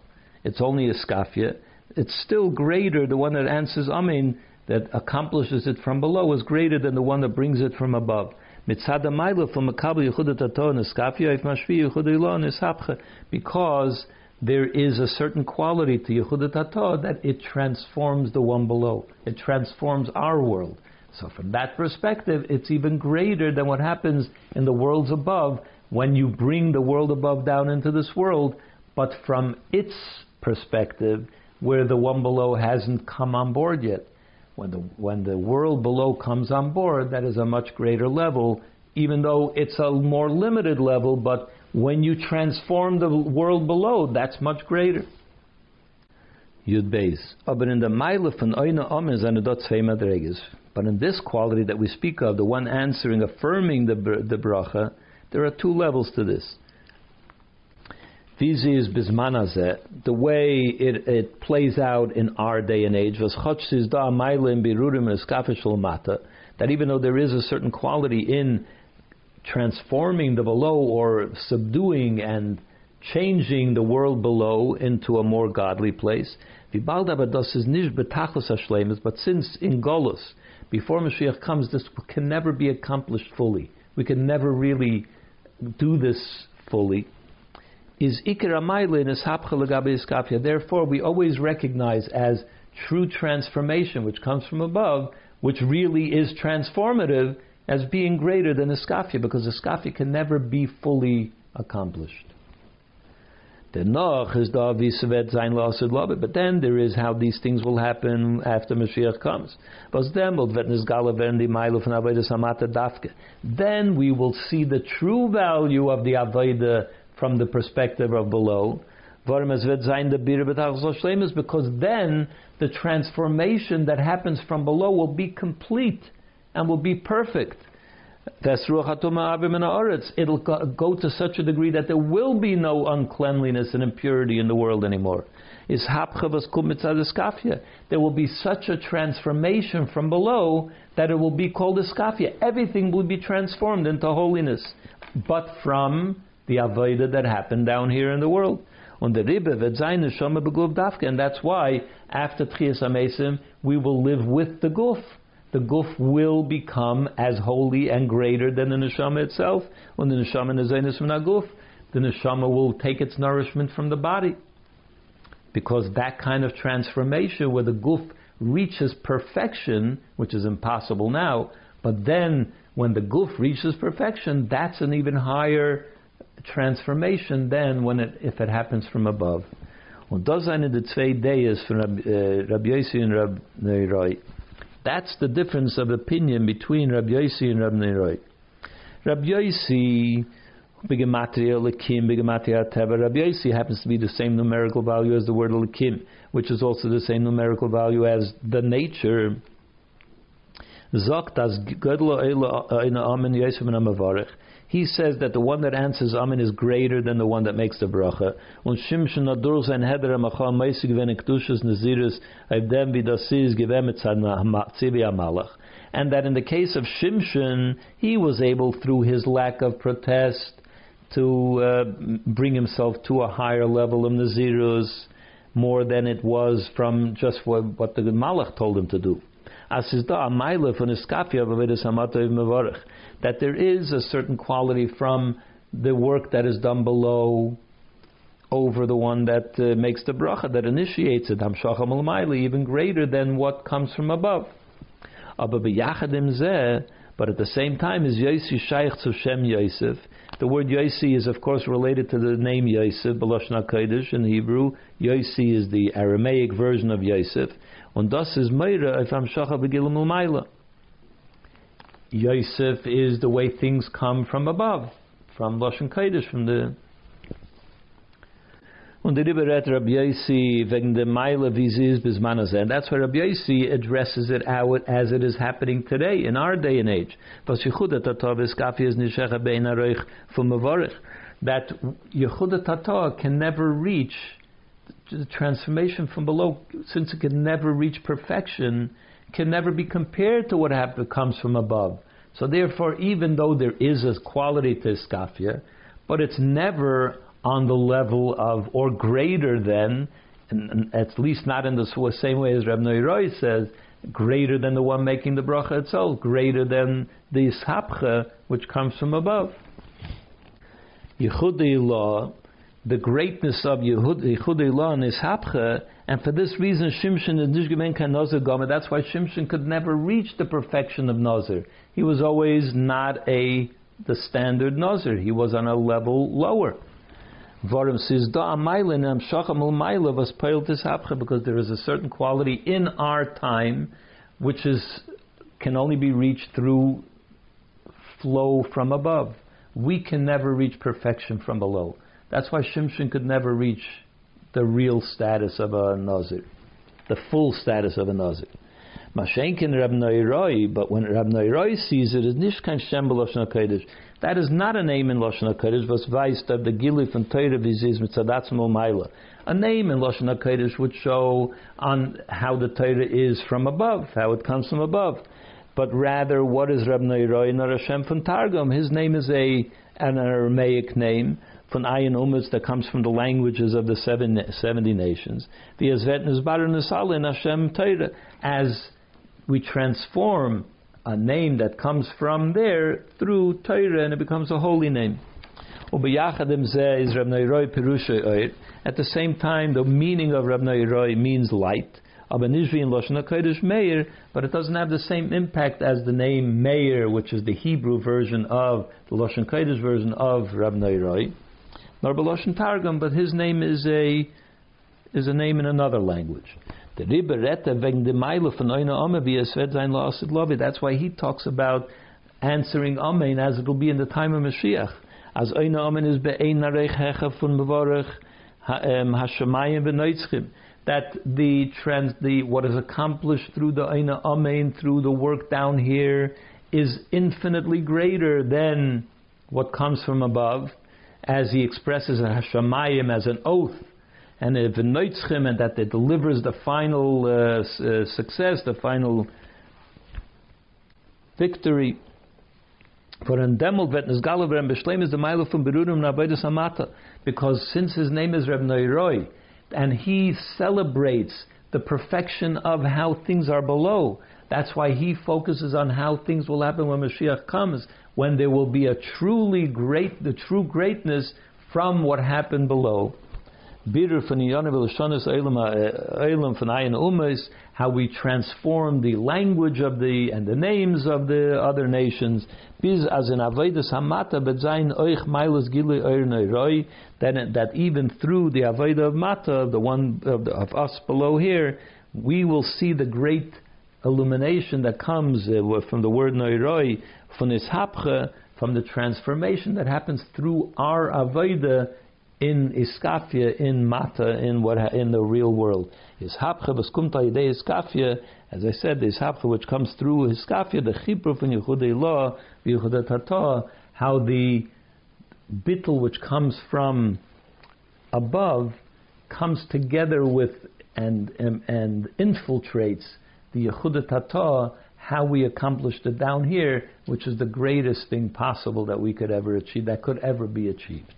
it's only a skafia, it's still greater, the one that answers Amen, that accomplishes it from below, is greater than the one that brings it from above. Mitzada Maila from Makabel Yehuda Tata and Skafia, if Mashvi Yehuda Ilah and because there is a certain quality to Yehuda Tata that it transforms the one below. It transforms our world. So from that perspective, it's even greater than what happens in the worlds above when you bring the world above down into this world, but from its perspective, where the one below hasn't come on board yet. When the, when the world below comes on board, that is a much greater level, even though it's a more limited level, but when you transform the world below, that's much greater. Yud Beis. Aber in the Oina zwei. But in this quality that we speak of, the one answering, affirming the, the bracha, there are two levels to this. This is bismanazet, the way it, it plays out in our day and age, that even though there is a certain quality in transforming the below or subduing and changing the world below into a more godly place, But since in Golus, before Mashiach comes, this can never be accomplished fully. We can never really do this fully. Is Ikir Therefore, we always recognize as true transformation, which comes from above, which really is transformative, as being greater than Iskafia, because Iskafia can never be fully accomplished. But then there is how these things will happen after Mashiach comes. Then we will see the true value of the Avodah from the perspective of below. Because then the transformation that happens from below will be complete and will be perfect. It'll go to such a degree that there will be no uncleanliness and impurity in the world anymore. There will be such a transformation from below that it will be called iskafia. Everything will be transformed into holiness, but from the avodah that happened down here in the world. And that's why after Tchias Amesim we will live with the guf the guf will become as holy and greater than the neshama itself. When the neshama is from guf, the neshama will take its nourishment from the body. Because that kind of transformation, where the guf reaches perfection, which is impossible now, but then when the guf reaches perfection, that's an even higher transformation than when it, if it happens from above. Und das sind die zwei Days von Rabbi Yossi und Rabbi Neiroi. That's the difference of opinion between Rabbi Yossi and Rabbi Neroi. Rabbi Yossi, Bigamatria Lakim, Bigamatria Teva. Rabbi Yossi happens to be the same numerical value as the word Lakim, which is also the same numerical value as the nature. Eila Amen Yosef and Amavarech. He says that the one that answers Amen is greater than the one that makes the bracha. And that in the case of Shimshon, he was able through his lack of protest to uh, bring himself to a higher level of nazirus more than it was from just what, what the Malach told him to do. As is da mevorach that there is a certain quality from the work that is done below over the one that uh, makes the bracha, that initiates it, even greater than what comes from above. But at the same time, is Yosi Shaykh to Shem Yosef. The word Yosi is, of course, related to the name Yosef, Baloshna Kodesh in Hebrew. Yosi is the Aramaic version of Yosef. And thus is Meira if I'm Shacha Begilam Yosef is the way things come from above, from Lashon Kodesh, from the Und der Rebbe redt Rabbi Yossi wegen der Meile wie sie And that's why Rabbi Yossi addresses it out as it is happening today, in our day and age. That Yechuda Tatah can never reach the transformation from below, since it can never reach perfection, can never be compared to what comes from above. So therefore, even though there is a quality to iskafia, but it's never on the level of or greater than, at least not in the same way as Reb Noiroi says, greater than the one making the bracha itself, greater than the ishapcha which comes from above. Yehudi law the greatness of Yehudei Law and Ishapcha, and for this reason Shimshon is Nishgemen Kan Nazir Gomer. That's why Shimshon could never reach the perfection of Nazir. He was always not a the standard Nazir. He was on a level lower. Varim says Da was Ishapcha because there is a certain quality in our time which is can only be reached through flow from above. We can never reach perfection from below. That's why Shimshon could never reach the real status of a Nazir, the full status of a Nazir. Mashenkin Rab Noiroi, but when Rab Noiroi sees it as Nishkan Shem Lashon HaKodesh, that is not a name in Lashon HaKodesh, was weist of the Gilif and Torah Viziz Mitzadatzim Maila. A name in Lashon HaKodesh would show on how the Torah is from above, how it comes from above. But rather, what is Rab Noiroi, not Hashem from Targum? His name is a an Aramaic name, von Ayin Umetz that comes from the languages of the seven, 70 nations. The Azvet Nizbar Nisalin Hashem Torah. As we transform a name that comes from there through Torah and it becomes a holy name. At the same time, the meaning of Rab Neiroi means light. But it doesn't have the same impact as the name Meir, which is the Hebrew version of the Lashon Kodesh version of Rab Neiroi. Nor Lashon Targum, but his name is a is a name in another language. That's why he talks about answering Amen as it will be in the time of Mashiach. As Oina Amen is be'ein narech hecha fun mevorach hashemayim ähm, v'noitzchim. That the trans, the what is accomplished through the Oina Amen, through the work down here, is infinitely greater than what comes from above, as he expresses a hashemayim as an oath and v'noitzchim, and that it delivers the final uh, uh, success, the final victory. For an demel vet b'shleim is the mile from berurim because since his name is Reb Neiroi, and he celebrates the perfection of how things are below. That's why he focuses on how things will happen when Mashiach comes, when there will be a truly great, the true greatness from what happened below. Umas, how we transform the language of the and the names of the other nations. That that even through the Avodah of Mata, the one of, the, of, us below here, we will see the great illumination that comes uh, from the word Noiroi, hapcha, from the transformation that happens through our Avodah in iskafia, in mata, in what in the real world. Ishapcha v'skumta yidei iskafia, as I said, the ishapcha which comes through iskafia, the chipur from Yehudei Law, Yehudei Tata, how the bittel which comes from above comes together with and and, and infiltrates the Yehudei Tata, how we accomplished it down here, which is the greatest thing possible that we could ever achieve, that could ever be achieved.